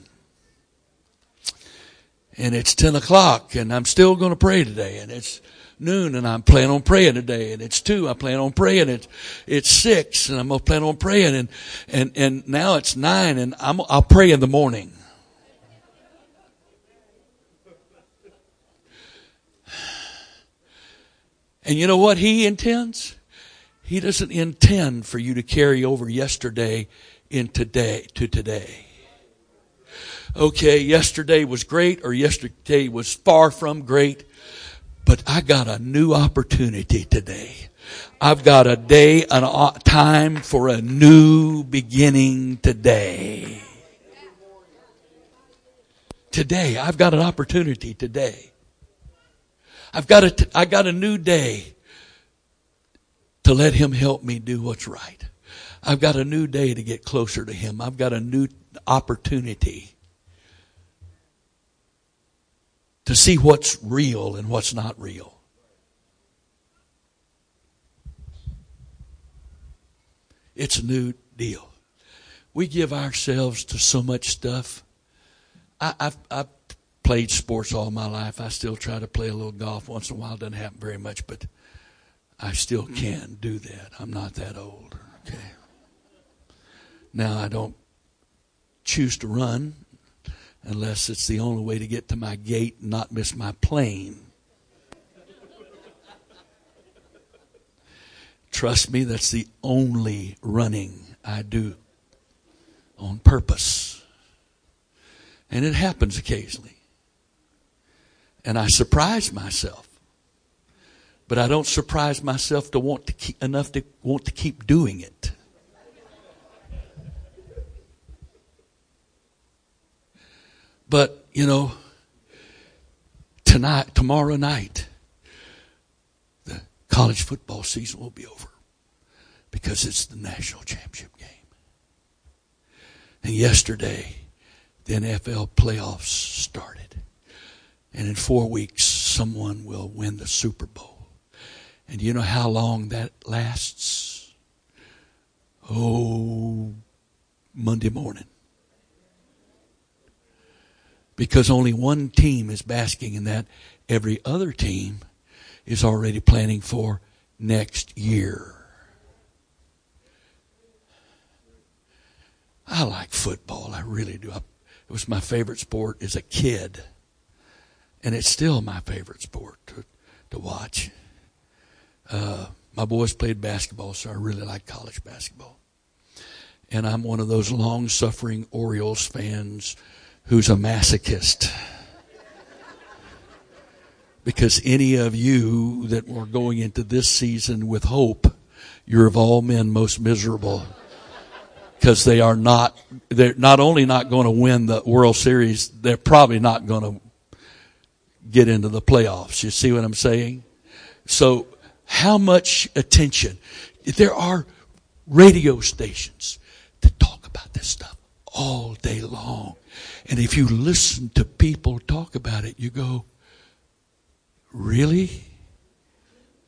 And it's 10 o'clock and I'm still going to pray today and it's noon and I'm planning on praying today and it's two, I plan on praying. It's, it's six and I'm going to plan on praying and, and, and now it's nine and I'm, I'll pray in the morning. And you know what he intends? He doesn't intend for you to carry over yesterday in today to today. Okay, yesterday was great or yesterday was far from great. But I got a new opportunity today. I've got a day, a time for a new beginning today. Today, I've got an opportunity today. I've got a, I got a new day to let Him help me do what's right. I've got a new day to get closer to Him. I've got a new opportunity to see what's real and what's not real. It's a new deal. We give ourselves to so much stuff. I, have I've played sports all my life. I still try to play a little golf once in a while. It doesn't happen very much, but I still can do that. I'm not that old. Okay. Now I don't choose to run unless it's the only way to get to my gate and not miss my plane. Trust me, that's the only running I do on purpose. And it happens occasionally. And I surprise myself. But I don't surprise myself to want to keep, enough to want to keep doing it. But, you know, tonight, tomorrow night, the college football season will be over because it's the national championship game. And yesterday, the NFL playoffs started. And in four weeks, someone will win the Super Bowl. And you know how long that lasts? Oh, Monday morning because only one team is basking in that. Every other team is already planning for next year. I like football. I really do. it was my favorite sport as a kid. And it's still my favorite sport to, to watch. Uh, my boys played basketball, so I really like college basketball. And I'm one of those long suffering Orioles fans who's a masochist. Because any of you that were going into this season with hope, you're of all men most miserable. Because they are not, they're not only not going to win the World Series, they're probably not going to get into the playoffs. You see what I'm saying? So, how much attention? There are radio stations that talk about this stuff all day long. And if you listen to people talk about it, you go, really?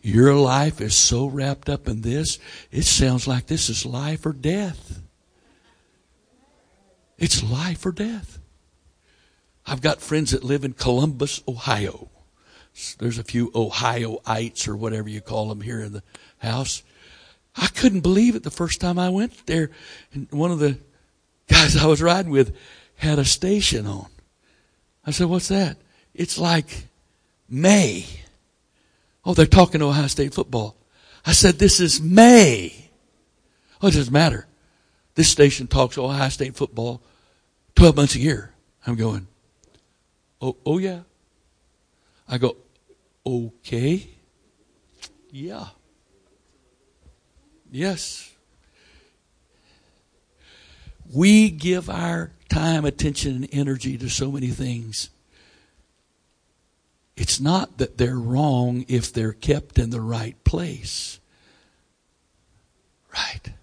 Your life is so wrapped up in this, it sounds like this is life or death. It's life or death. I've got friends that live in Columbus, Ohio. There's a few Ohioites or whatever you call them here in the house. I couldn't believe it the first time I went there. And one of the guys I was riding with had a station on. I said, What's that? It's like May. Oh, they're talking Ohio State football. I said, This is May. Oh, it doesn't matter. This station talks Ohio State football 12 months a year. I'm going, oh, oh yeah. I go, okay. Yeah. Yes. We give our time, attention, and energy to so many things. It's not that they're wrong if they're kept in the right place. Right.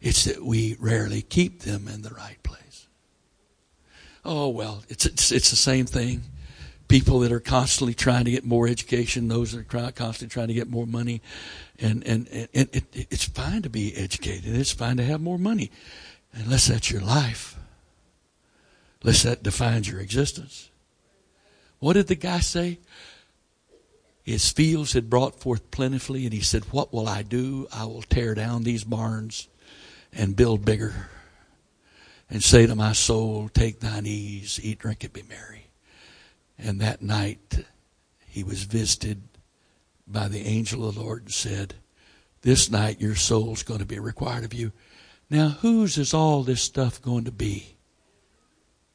It's that we rarely keep them in the right place. Oh, well, it's, it's, it's the same thing. People that are constantly trying to get more education, those that are constantly trying to get more money. And, and, and it, it, it's fine to be educated. It's fine to have more money. Unless that's your life. Unless that defines your existence. What did the guy say? His fields had brought forth plentifully, and he said, What will I do? I will tear down these barns and build bigger and say to my soul, Take thine ease, eat, drink, and be merry. And that night he was visited by the angel of the Lord and said, This night your soul's going to be required of you. Now, whose is all this stuff going to be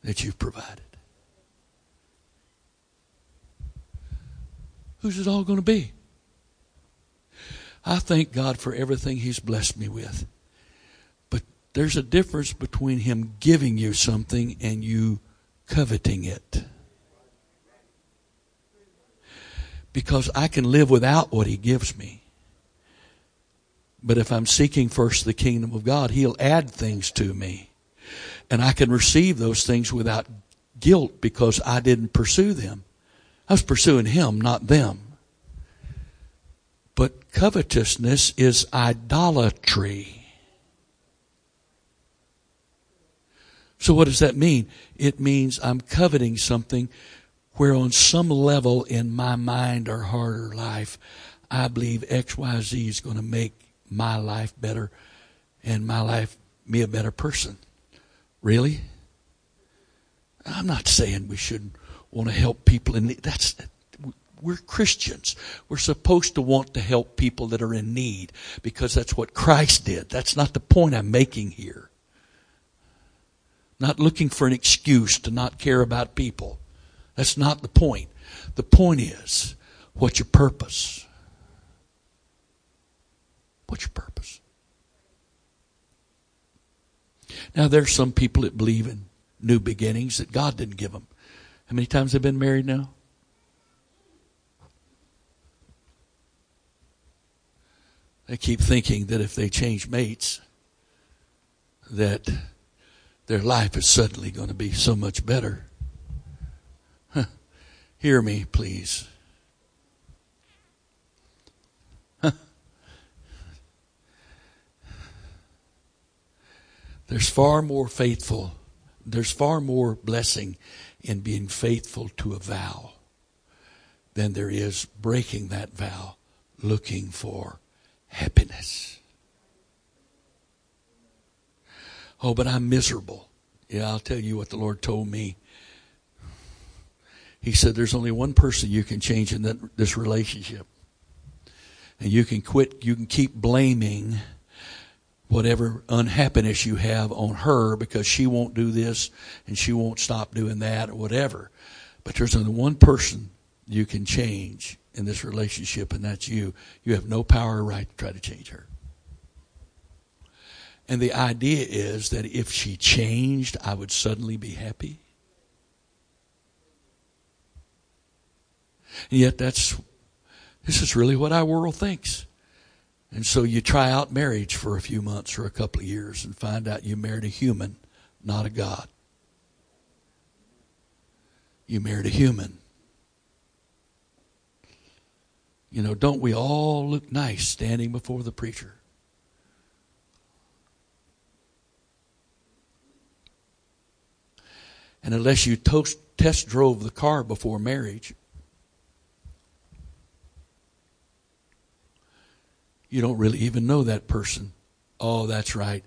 that you've provided? Who's it all going to be? I thank God for everything He's blessed me with. But there's a difference between Him giving you something and you coveting it. Because I can live without what He gives me. But if I'm seeking first the kingdom of God, He'll add things to me. And I can receive those things without guilt because I didn't pursue them. I was pursuing him, not them. But covetousness is idolatry. So what does that mean? It means I'm coveting something where on some level in my mind or heart or life, I believe XYZ is going to make my life better and my life me a better person. Really? I'm not saying we shouldn't want to help people in need. That's we're Christians. We're supposed to want to help people that are in need because that's what Christ did. That's not the point I'm making here. Not looking for an excuse to not care about people. That's not the point. The point is, what's your purpose? What's your purpose? Now, there's some people that believe in new beginnings that God didn't give them. How many times have been married now? They keep thinking that if they change mates, that their life is suddenly going to be so much better. Hear me, please. There's far more faithful, there's far more blessing in being faithful to a vow than there is breaking that vow looking for happiness. Oh, but I'm miserable. Yeah, I'll tell you what the Lord told me. He said, There's only one person you can change in that, this relationship. And you can quit, you can keep blaming whatever unhappiness you have on her because she won't do this and she won't stop doing that or whatever. But there's only one person you can change in this relationship, and that's you. You have no power or right to try to change her. And the idea is that if she changed, I would suddenly be happy. And yet, that's this is really what our world thinks. And so you try out marriage for a few months or a couple of years and find out you married a human, not a God. You married a human. You know, don't we all look nice standing before the preacher? And unless you toast, test drove the car before marriage, you don't really even know that person. Oh, that's right.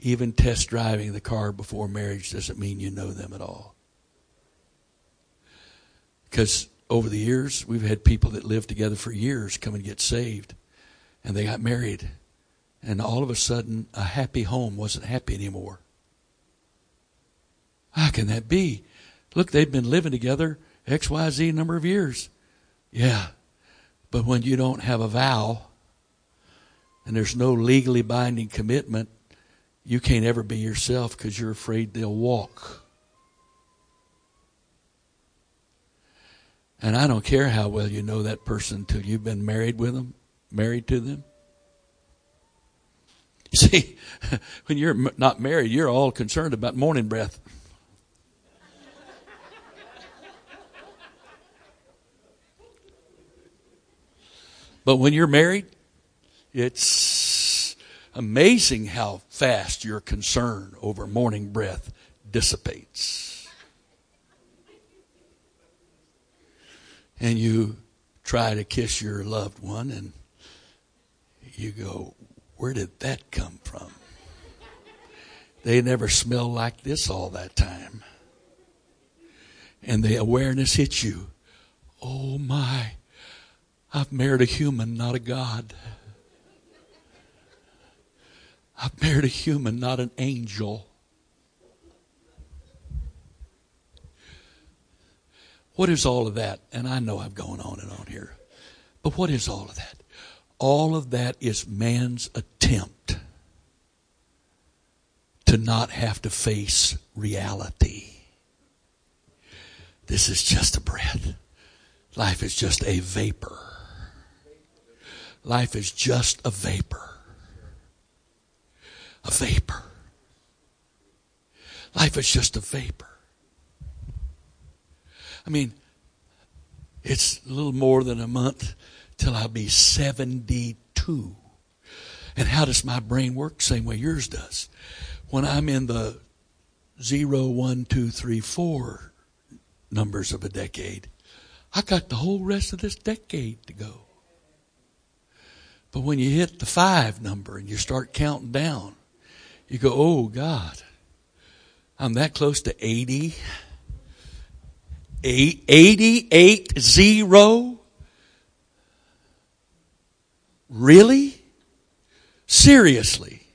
Even test driving the car before marriage doesn't mean you know them at all. Because over the years, we've had people that lived together for years come and get saved, and they got married, And all of a sudden, a happy home wasn't happy anymore. How can that be? Look, they've been living together XYZ number of years. Yeah. But when you don't have a vow and there's no legally binding commitment, you can't ever be yourself because you're afraid they'll walk. And I don't care how well you know that person until you've been married with them, married to them. See, when you're not married, you're all concerned about morning breath. But when you're married, it's amazing how fast your concern over morning breath dissipates. And you try to kiss your loved one, and you go, Where did that come from? They never smelled like this all that time. And the awareness hits you. Oh my, I've married a human, not a God. I've married a human, not an angel. What is all of that? And I know I'm going on and on here. But what is all of that? All of that is man's attempt to not have to face reality. This is just a breath. Life is just a vapor. Life is just a vapor. A vapor. Life is just a vapor. I mean, it's a little more than a month till I'll be 72. And how does my brain work? Same way yours does. When I'm in the zero, one, two, three, four numbers of a decade, I got the whole rest of this decade to go. But when you hit the five number and you start counting down, you go, oh God, I'm that close to 80. 88 zero? Really? Seriously?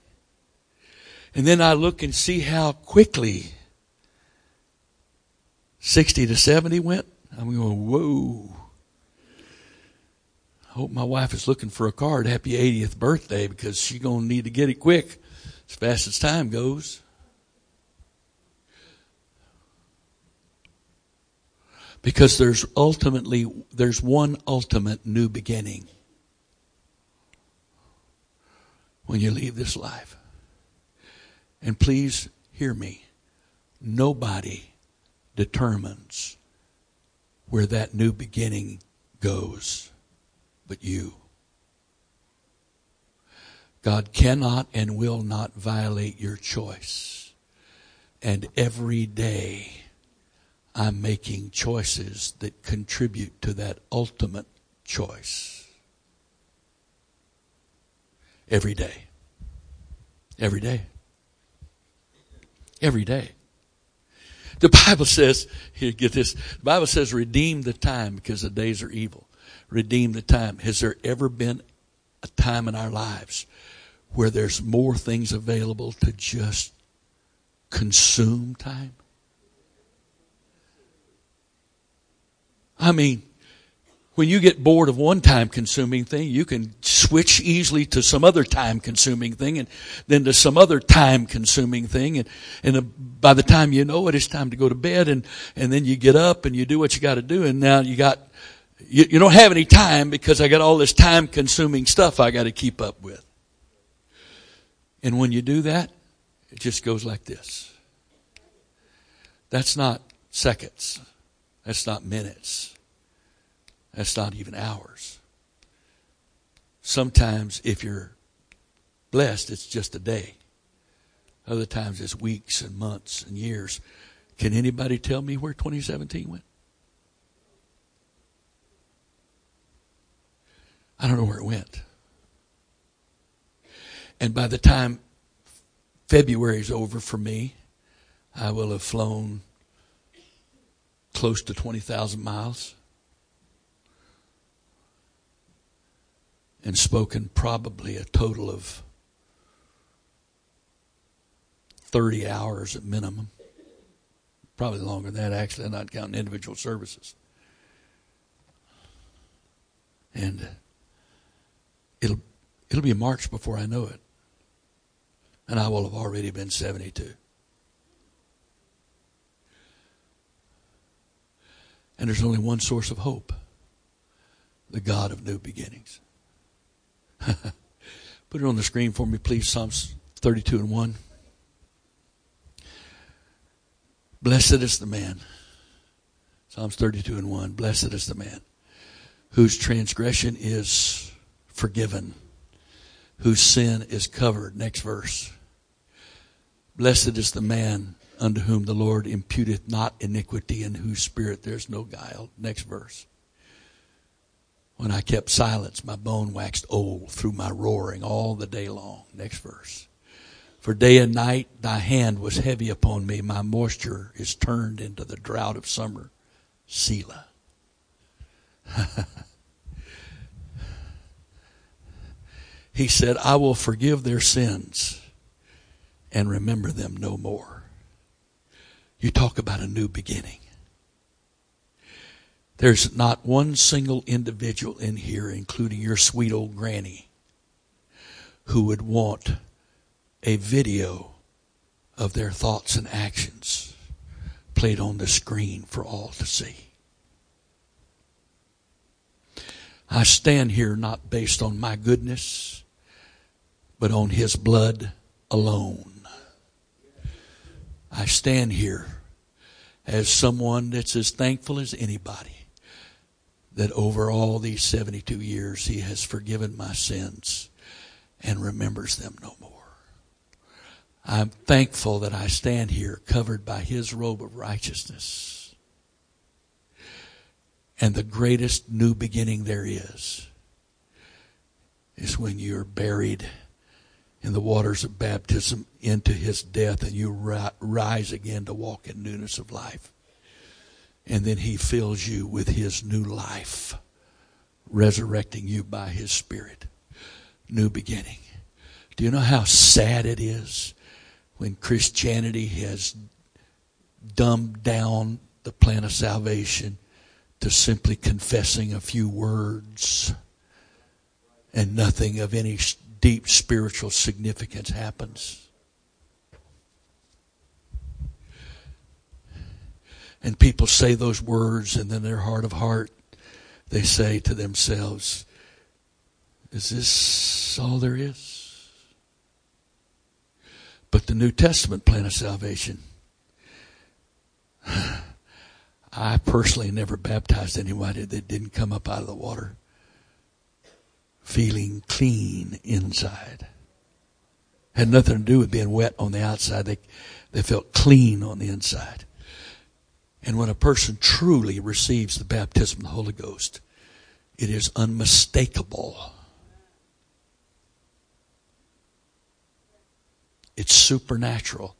And then I look and see how quickly 60 to 70 went. I'm going, whoa I hope my wife is looking for a card. Happy 80th birthday because she's going to need to get it quick as fast as time goes. Because there's ultimately, there's one ultimate new beginning when you leave this life. And please hear me. Nobody determines where that new beginning goes but you. God cannot and will not violate your choice. And every day I'm making choices that contribute to that ultimate choice. Every day. Every day. Every day. The Bible says, here, get this. The Bible says, redeem the time because the days are evil redeem the time. Has there ever been a time in our lives where there's more things available to just consume time? I mean, when you get bored of one time consuming thing, you can switch easily to some other time consuming thing and then to some other time consuming thing. And, and uh, by the time you know it, it's time to go to bed and, and then you get up and you do what you got to do. And now you got you, you don't have any time because I got all this time consuming stuff I got to keep up with. And when you do that, it just goes like this. That's not seconds. That's not minutes. That's not even hours. Sometimes, if you're blessed, it's just a day. Other times, it's weeks and months and years. Can anybody tell me where 2017 went? I don't know where it went. And by the time February is over for me, I will have flown close to 20,000 miles and spoken probably a total of 30 hours at minimum. Probably longer than that, actually, I'm not counting individual services. And it'll it'll be March before I know it. And I will have already been 72. And there's only one source of hope the God of new beginnings. Put it on the screen for me, please. Psalms 32 and 1. Blessed is the man. Psalms 32 and 1. Blessed is the man whose transgression is forgiven, whose sin is covered. Next verse. Blessed is the man unto whom the Lord imputeth not iniquity, in whose spirit there's no guile. Next verse. When I kept silence, my bone waxed old through my roaring all the day long. Next verse. For day and night thy hand was heavy upon me. My moisture is turned into the drought of summer. Selah. he said, I will forgive their sins and remember them no more. You talk about a new beginning. There's not one single individual in here, including your sweet old granny, who would want a video of their thoughts and actions played on the screen for all to see. I stand here not based on my goodness, but on His blood alone. I stand here as someone that's as thankful as anybody that over all these 72 years he has forgiven my sins and remembers them no more. I'm thankful that I stand here covered by his robe of righteousness. And the greatest new beginning there is is when you're buried in the waters of baptism into his death and you rise again to walk in newness of life. And then he fills you with his new life, resurrecting you by his spirit. New beginning. Do you know how sad it is when Christianity has dumbed down the plan of salvation to simply confessing a few words and nothing of any deep spiritual significance happens. And people say those words, and then their heart of heart, they say to themselves, Is this all there is? But the New Testament plan of salvation, I personally never baptized anybody that didn't come up out of the water feeling clean inside. Had nothing to do with being wet on the outside. They, they felt clean on the inside. And when a person truly receives the baptism of the Holy Ghost, it is unmistakable. It's supernatural.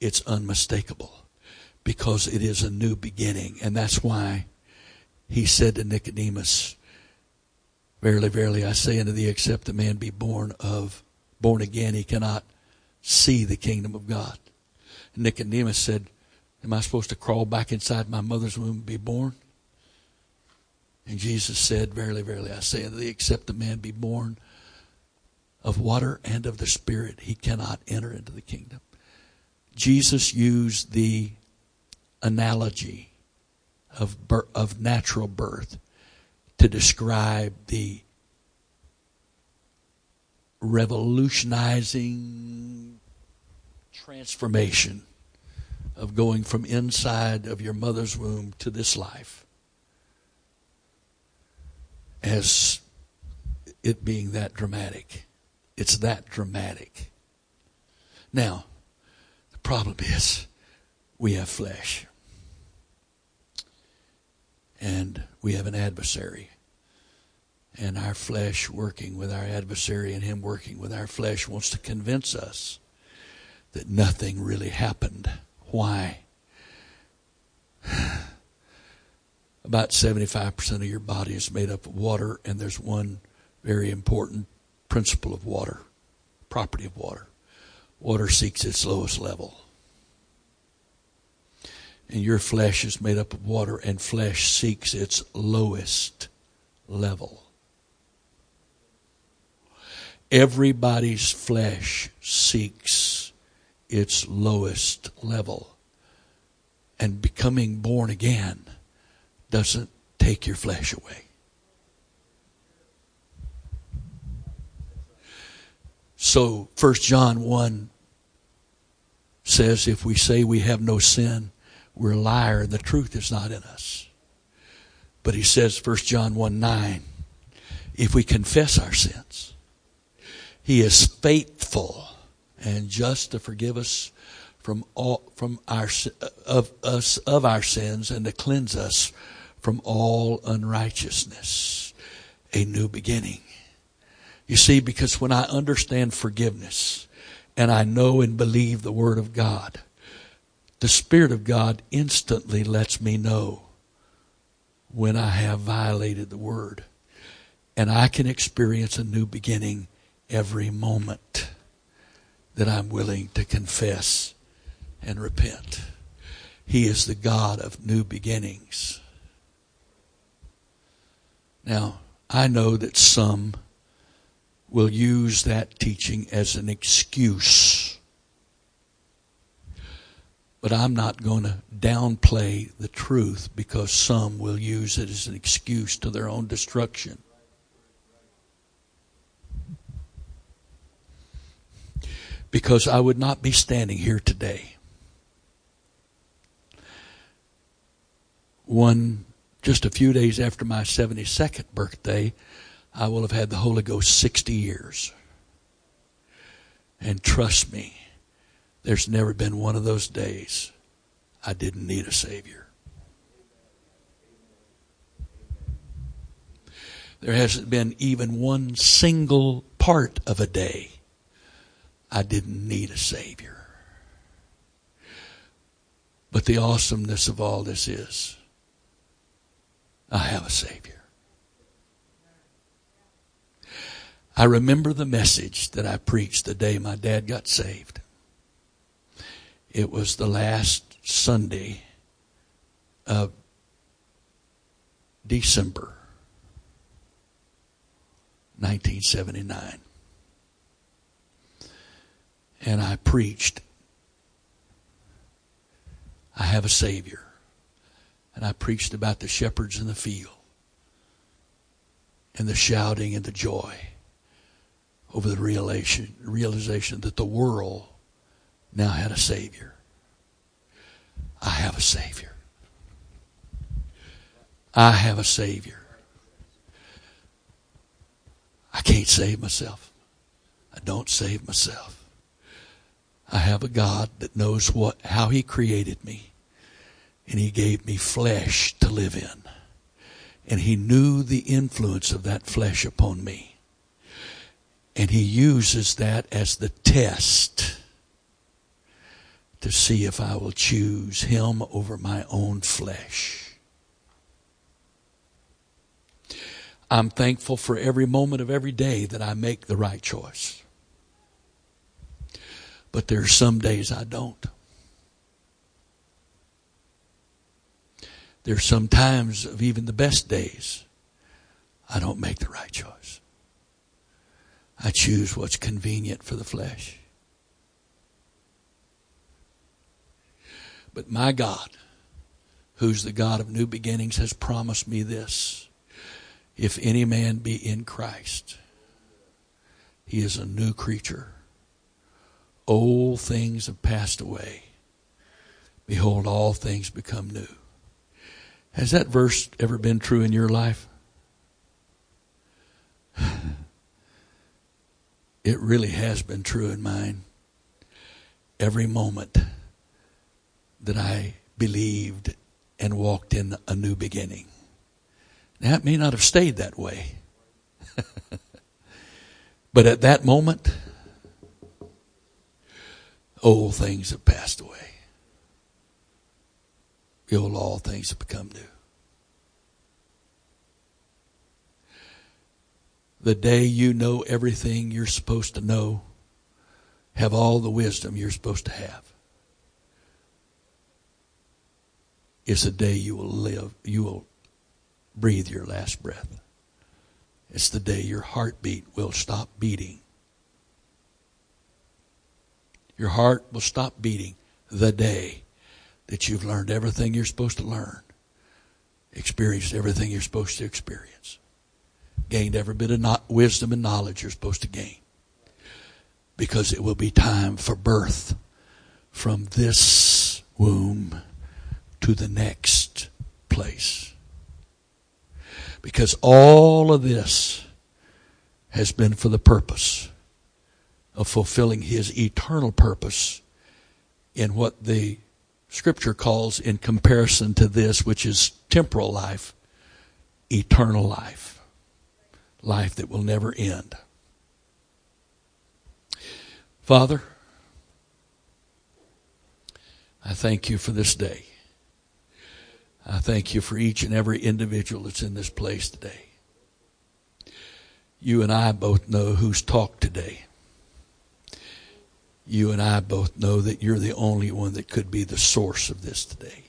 It's unmistakable because it is a new beginning. And that's why he said to Nicodemus, Verily, verily, I say unto thee, except a man be born of, born again, he cannot see the kingdom of God. And Nicodemus said, Am I supposed to crawl back inside my mother's womb and be born? And Jesus said, Verily, verily, I say unto thee, except a man be born of water and of the Spirit, he cannot enter into the kingdom. Jesus used the analogy of, birth, of natural birth to describe the revolutionizing transformation of going from inside of your mother's womb to this life as it being that dramatic. It's that dramatic. Now, the problem is we have flesh. And we have an adversary. And our flesh working with our adversary and him working with our flesh wants to convince us that nothing really happened. Why? About 75% of your body is made up of water, and there's one very important principle of water, property of water. water seeks its lowest level. And your flesh is made up of water, and flesh seeks its lowest level. Everybody's flesh seeks its lowest level. And becoming born again doesn't take your flesh away. So 1 John 1 says if we say we have no sin, we're a liar the truth is not in us. But he says 1 John 1 9, if we confess our sins, he is faithful and just to forgive us from all from our of us of our sins and to cleanse us from all unrighteousness. A new beginning. You see, because when I understand forgiveness and I know and believe the Word of God, the Spirit of God instantly lets me know when I have violated the Word. And I can experience a new beginning every moment that I'm willing to confess and repent. He is the God of new beginnings. Now, I know that some will use that teaching as an excuse. But I'm not going to downplay the truth because some will use it as an excuse to their own destruction. Because I would not be standing here today. One, just a few days after my 72nd birthday, I will have had the Holy Ghost 60 years. And trust me, there's never been one of those days I didn't need a Savior. There hasn't been even one single part of a day I didn't need a Savior. But the awesomeness of all this is I have a Savior. I remember the message that I preached the day my dad got saved. It was the last Sunday of December 1979. And I preached, I have a Savior. And I preached about the shepherds in the field and the shouting and the joy over the realization, realization that the world now I had a Savior. I have a Savior. I have a Savior. I can't save myself. I don't save myself. I have a God that knows what how he created me and he gave me flesh to live in. And he knew the influence of that flesh upon me. And he uses that as the test to see if I will choose him over my own flesh. I'm thankful for every moment of every day that I make the right choice. But there are some days I don't. There are some times of even the best days I don't make the right choice. I choose what's convenient for the flesh. But my God, who's the God of new beginnings, has promised me this. If any man be in Christ, he is a new creature. Old things have passed away. Behold, all things become new. Has that verse ever been true in your life? It really has been true in mine. Every moment that I believed and walked in a new beginning. It may not have stayed that way. but at that moment, old things have passed away. Behold, all things have become new. the day you know everything you're supposed to know have all the wisdom you're supposed to have. It's the day you will live, you will breathe your last breath. It's the day your heartbeat will stop beating. Your heart will stop beating the day that you've learned everything you're supposed to learn, experienced everything you're supposed to experience, gained every bit of wisdom and knowledge you're supposed to gain. Because it will be time for birth from this womb to the next place. Because all of this has been for the purpose of fulfilling his eternal purpose in what the scripture calls, in comparison to this, which is temporal life, eternal life. Life that will never end. Father, I thank you for this day. I thank you for each and every individual that's in this place today. You and I both know who's talked today you and I both know that you're the only one that could be the source of this today.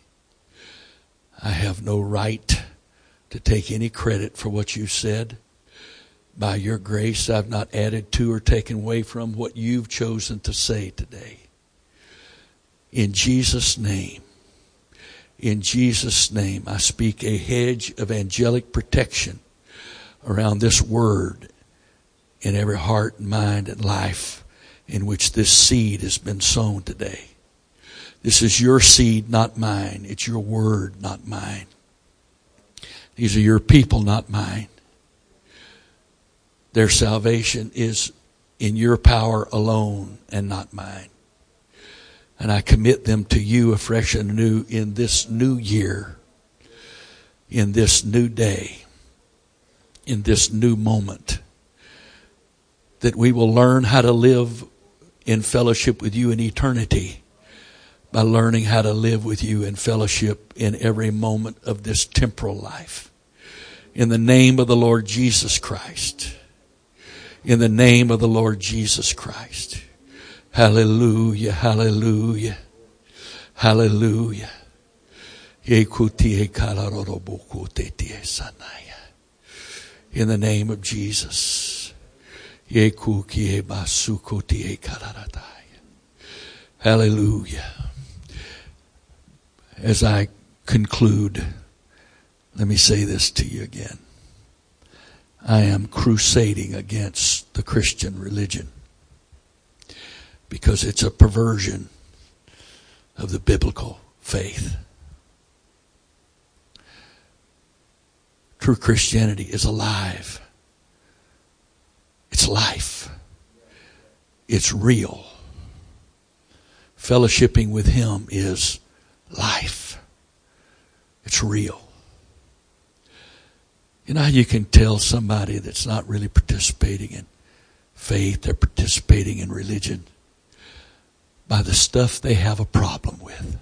I have no right to take any credit for what you said. By your grace, I've not added to or taken away from what you've chosen to say today. In Jesus' name, in Jesus' name, I speak a hedge of angelic protection around this word in every heart and mind and life in which this seed has been sown today. This is your seed, not mine. It's your word, not mine. These are your people, not mine. Their salvation is in your power alone and not mine. And I commit them to you afresh and anew in this new year, in this new day, in this new moment, that we will learn how to live in fellowship with you in eternity by learning how to live with you in fellowship in every moment of this temporal life. In the name of the Lord Jesus Christ. In the name of the Lord Jesus Christ. Hallelujah, hallelujah, hallelujah. In the name of Jesus. Hallelujah. As I conclude, let me say this to you again. I am crusading against the Christian religion because it's a perversion of the biblical faith. True Christianity is alive. It's life. It's real. Fellowshipping with Him is life. It's real. You know how you can tell somebody that's not really participating in faith, they're participating in religion by the stuff they have a problem with.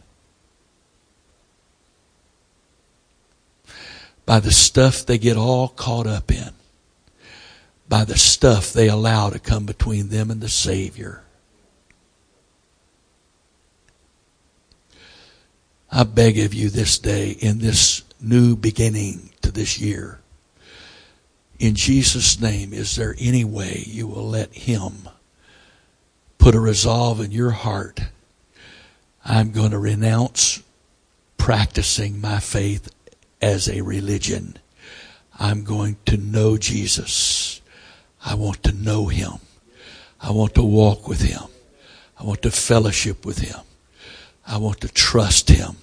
By the stuff they get all caught up in by the stuff they allow to come between them and the Savior. I beg of you this day, in this new beginning to this year, in Jesus' name, is there any way you will let Him put a resolve in your heart? I'm going to renounce practicing my faith as a religion. I'm going to know Jesus. I want to know Him. I want to walk with Him. I want to fellowship with Him. I want to trust Him.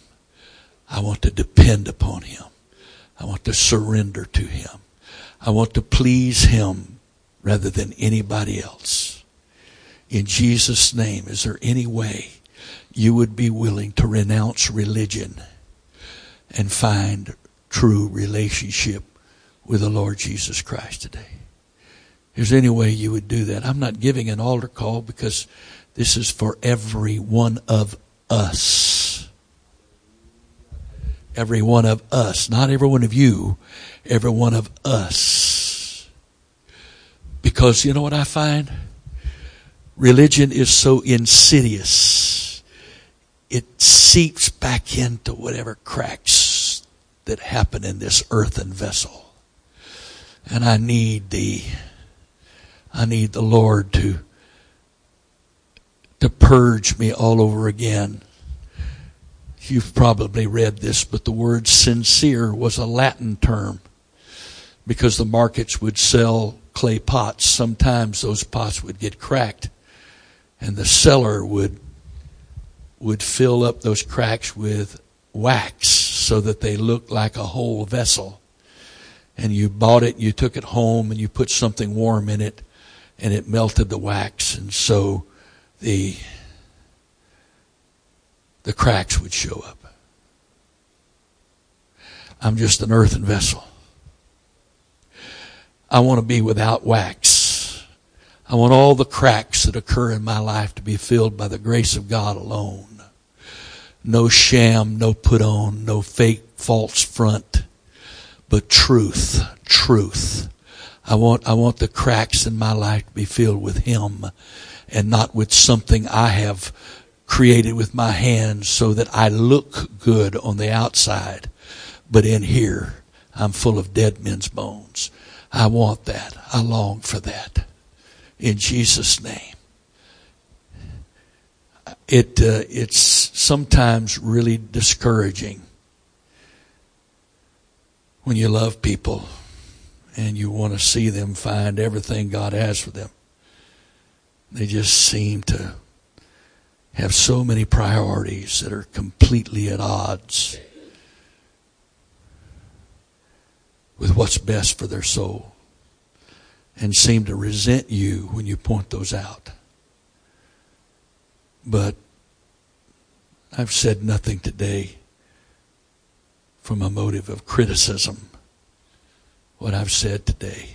I want to depend upon Him. I want to surrender to Him. I want to please Him rather than anybody else. In Jesus' name, is there any way you would be willing to renounce religion and find true relationship with the Lord Jesus Christ today? there's any way you would do that. I'm not giving an altar call because this is for every one of us. Every one of us. Not every one of you. Every one of us. Because you know what I find? Religion is so insidious. It seeps back into whatever cracks that happen in this earthen vessel. And I need the, I need the Lord to, to purge me all over again. You've probably read this, but the word sincere was a Latin term because the markets would sell clay pots. Sometimes those pots would get cracked and the seller would would fill up those cracks with wax so that they looked like a whole vessel. And you bought it, you took it home and you put something warm in it and it melted the wax and so the the cracks would show up. I'm just an earthen vessel. I want to be without wax. I want all the cracks that occur in my life to be filled by the grace of God alone. No sham, no put on, no fake false front, but truth, truth. I want, I want the cracks in my life to be filled with Him and not with something I have created with my hands so that I look good on the outside. But in here, I'm full of dead men's bones. I want that. I long for that. In Jesus' name. It, uh, it's sometimes really discouraging when you love people and you want to see them find everything God has for them. They just seem to have so many priorities that are completely at odds with what's best for their soul and seem to resent you when you point those out. But I've said nothing today from a motive of criticism. What I've said today,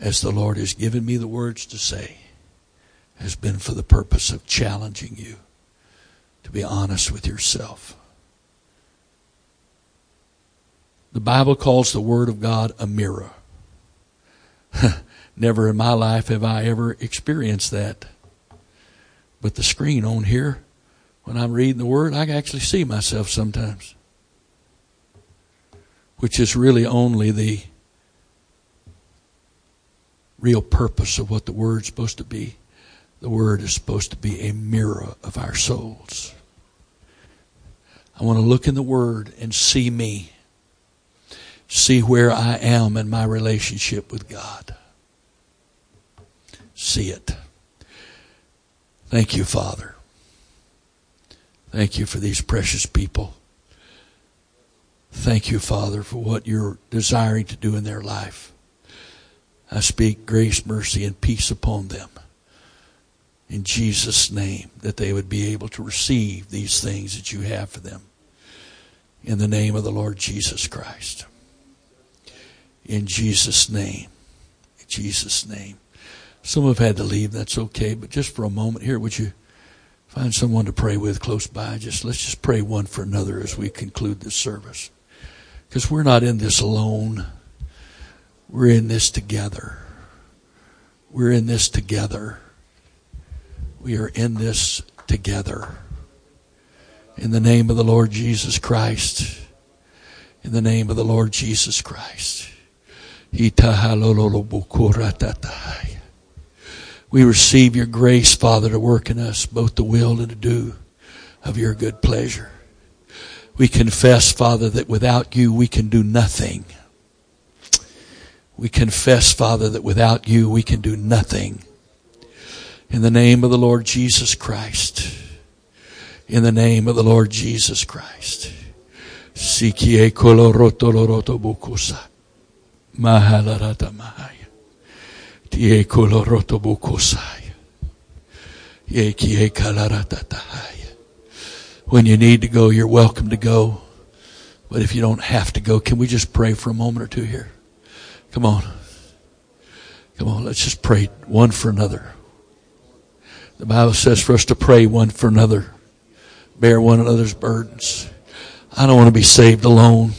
as the Lord has given me the words to say, has been for the purpose of challenging you to be honest with yourself. The Bible calls the Word of God a mirror. Never in my life have I ever experienced that. But the screen on here, when I'm reading the Word, I can actually see myself sometimes. Which is really only the real purpose of what the Word's supposed to be. The Word is supposed to be a mirror of our souls. I want to look in the Word and see me. See where I am in my relationship with God. See it. Thank you, Father. Thank you for these precious people. Thank you, Father, for what you're desiring to do in their life. I speak grace, mercy, and peace upon them in Jesus' name that they would be able to receive these things that you have for them. In the name of the Lord Jesus Christ. In Jesus' name. In Jesus' name. Some have had to leave, that's okay, but just for a moment here, would you find someone to pray with close by? Just let's just pray one for another as we conclude this service. Because we're not in this alone. We're in this together. We're in this together. We are in this together. In the name of the Lord Jesus Christ. In the name of the Lord Jesus Christ. We receive your grace, Father, to work in us both the will and to do of your good pleasure. We confess, Father, that without you we can do nothing. We confess, Father, that without you we can do nothing. In the name of the Lord Jesus Christ. In the name of the Lord Jesus Christ. Tie. Ye kie. When you need to go, you're welcome to go. But if you don't have to go, can we just pray for a moment or two here? Come on. Come on, let's just pray one for another. The Bible says for us to pray one for another, bear one another's burdens. I don't want to be saved alone.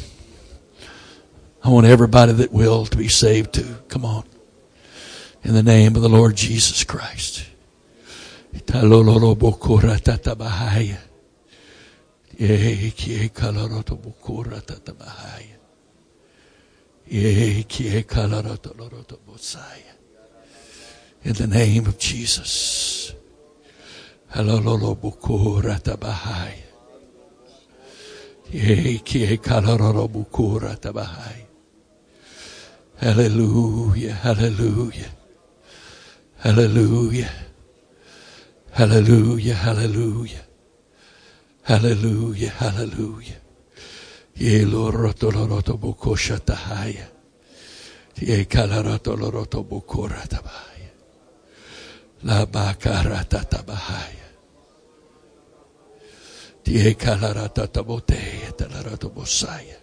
I want everybody that will to be saved too. Come on. In the name of the Lord Jesus Christ. In the name of Jesus. Bokora tabahaya. Hallelujah, hallelujah, hallelujah, hallelujah, hallelujah, hallelujah, hallelujah. Ye loroto loroto bokosha tahaya. Ye kalarato loroto bokora tabaya. La bakarata tabahaya. Ye kalarata tabote talarato bosaya.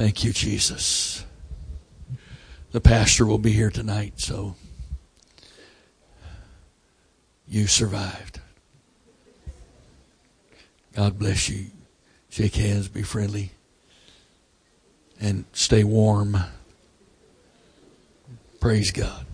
Thank you, Jesus. The pastor will be here tonight, so you survived. God bless you. Shake hands, be friendly, and stay warm. Praise God.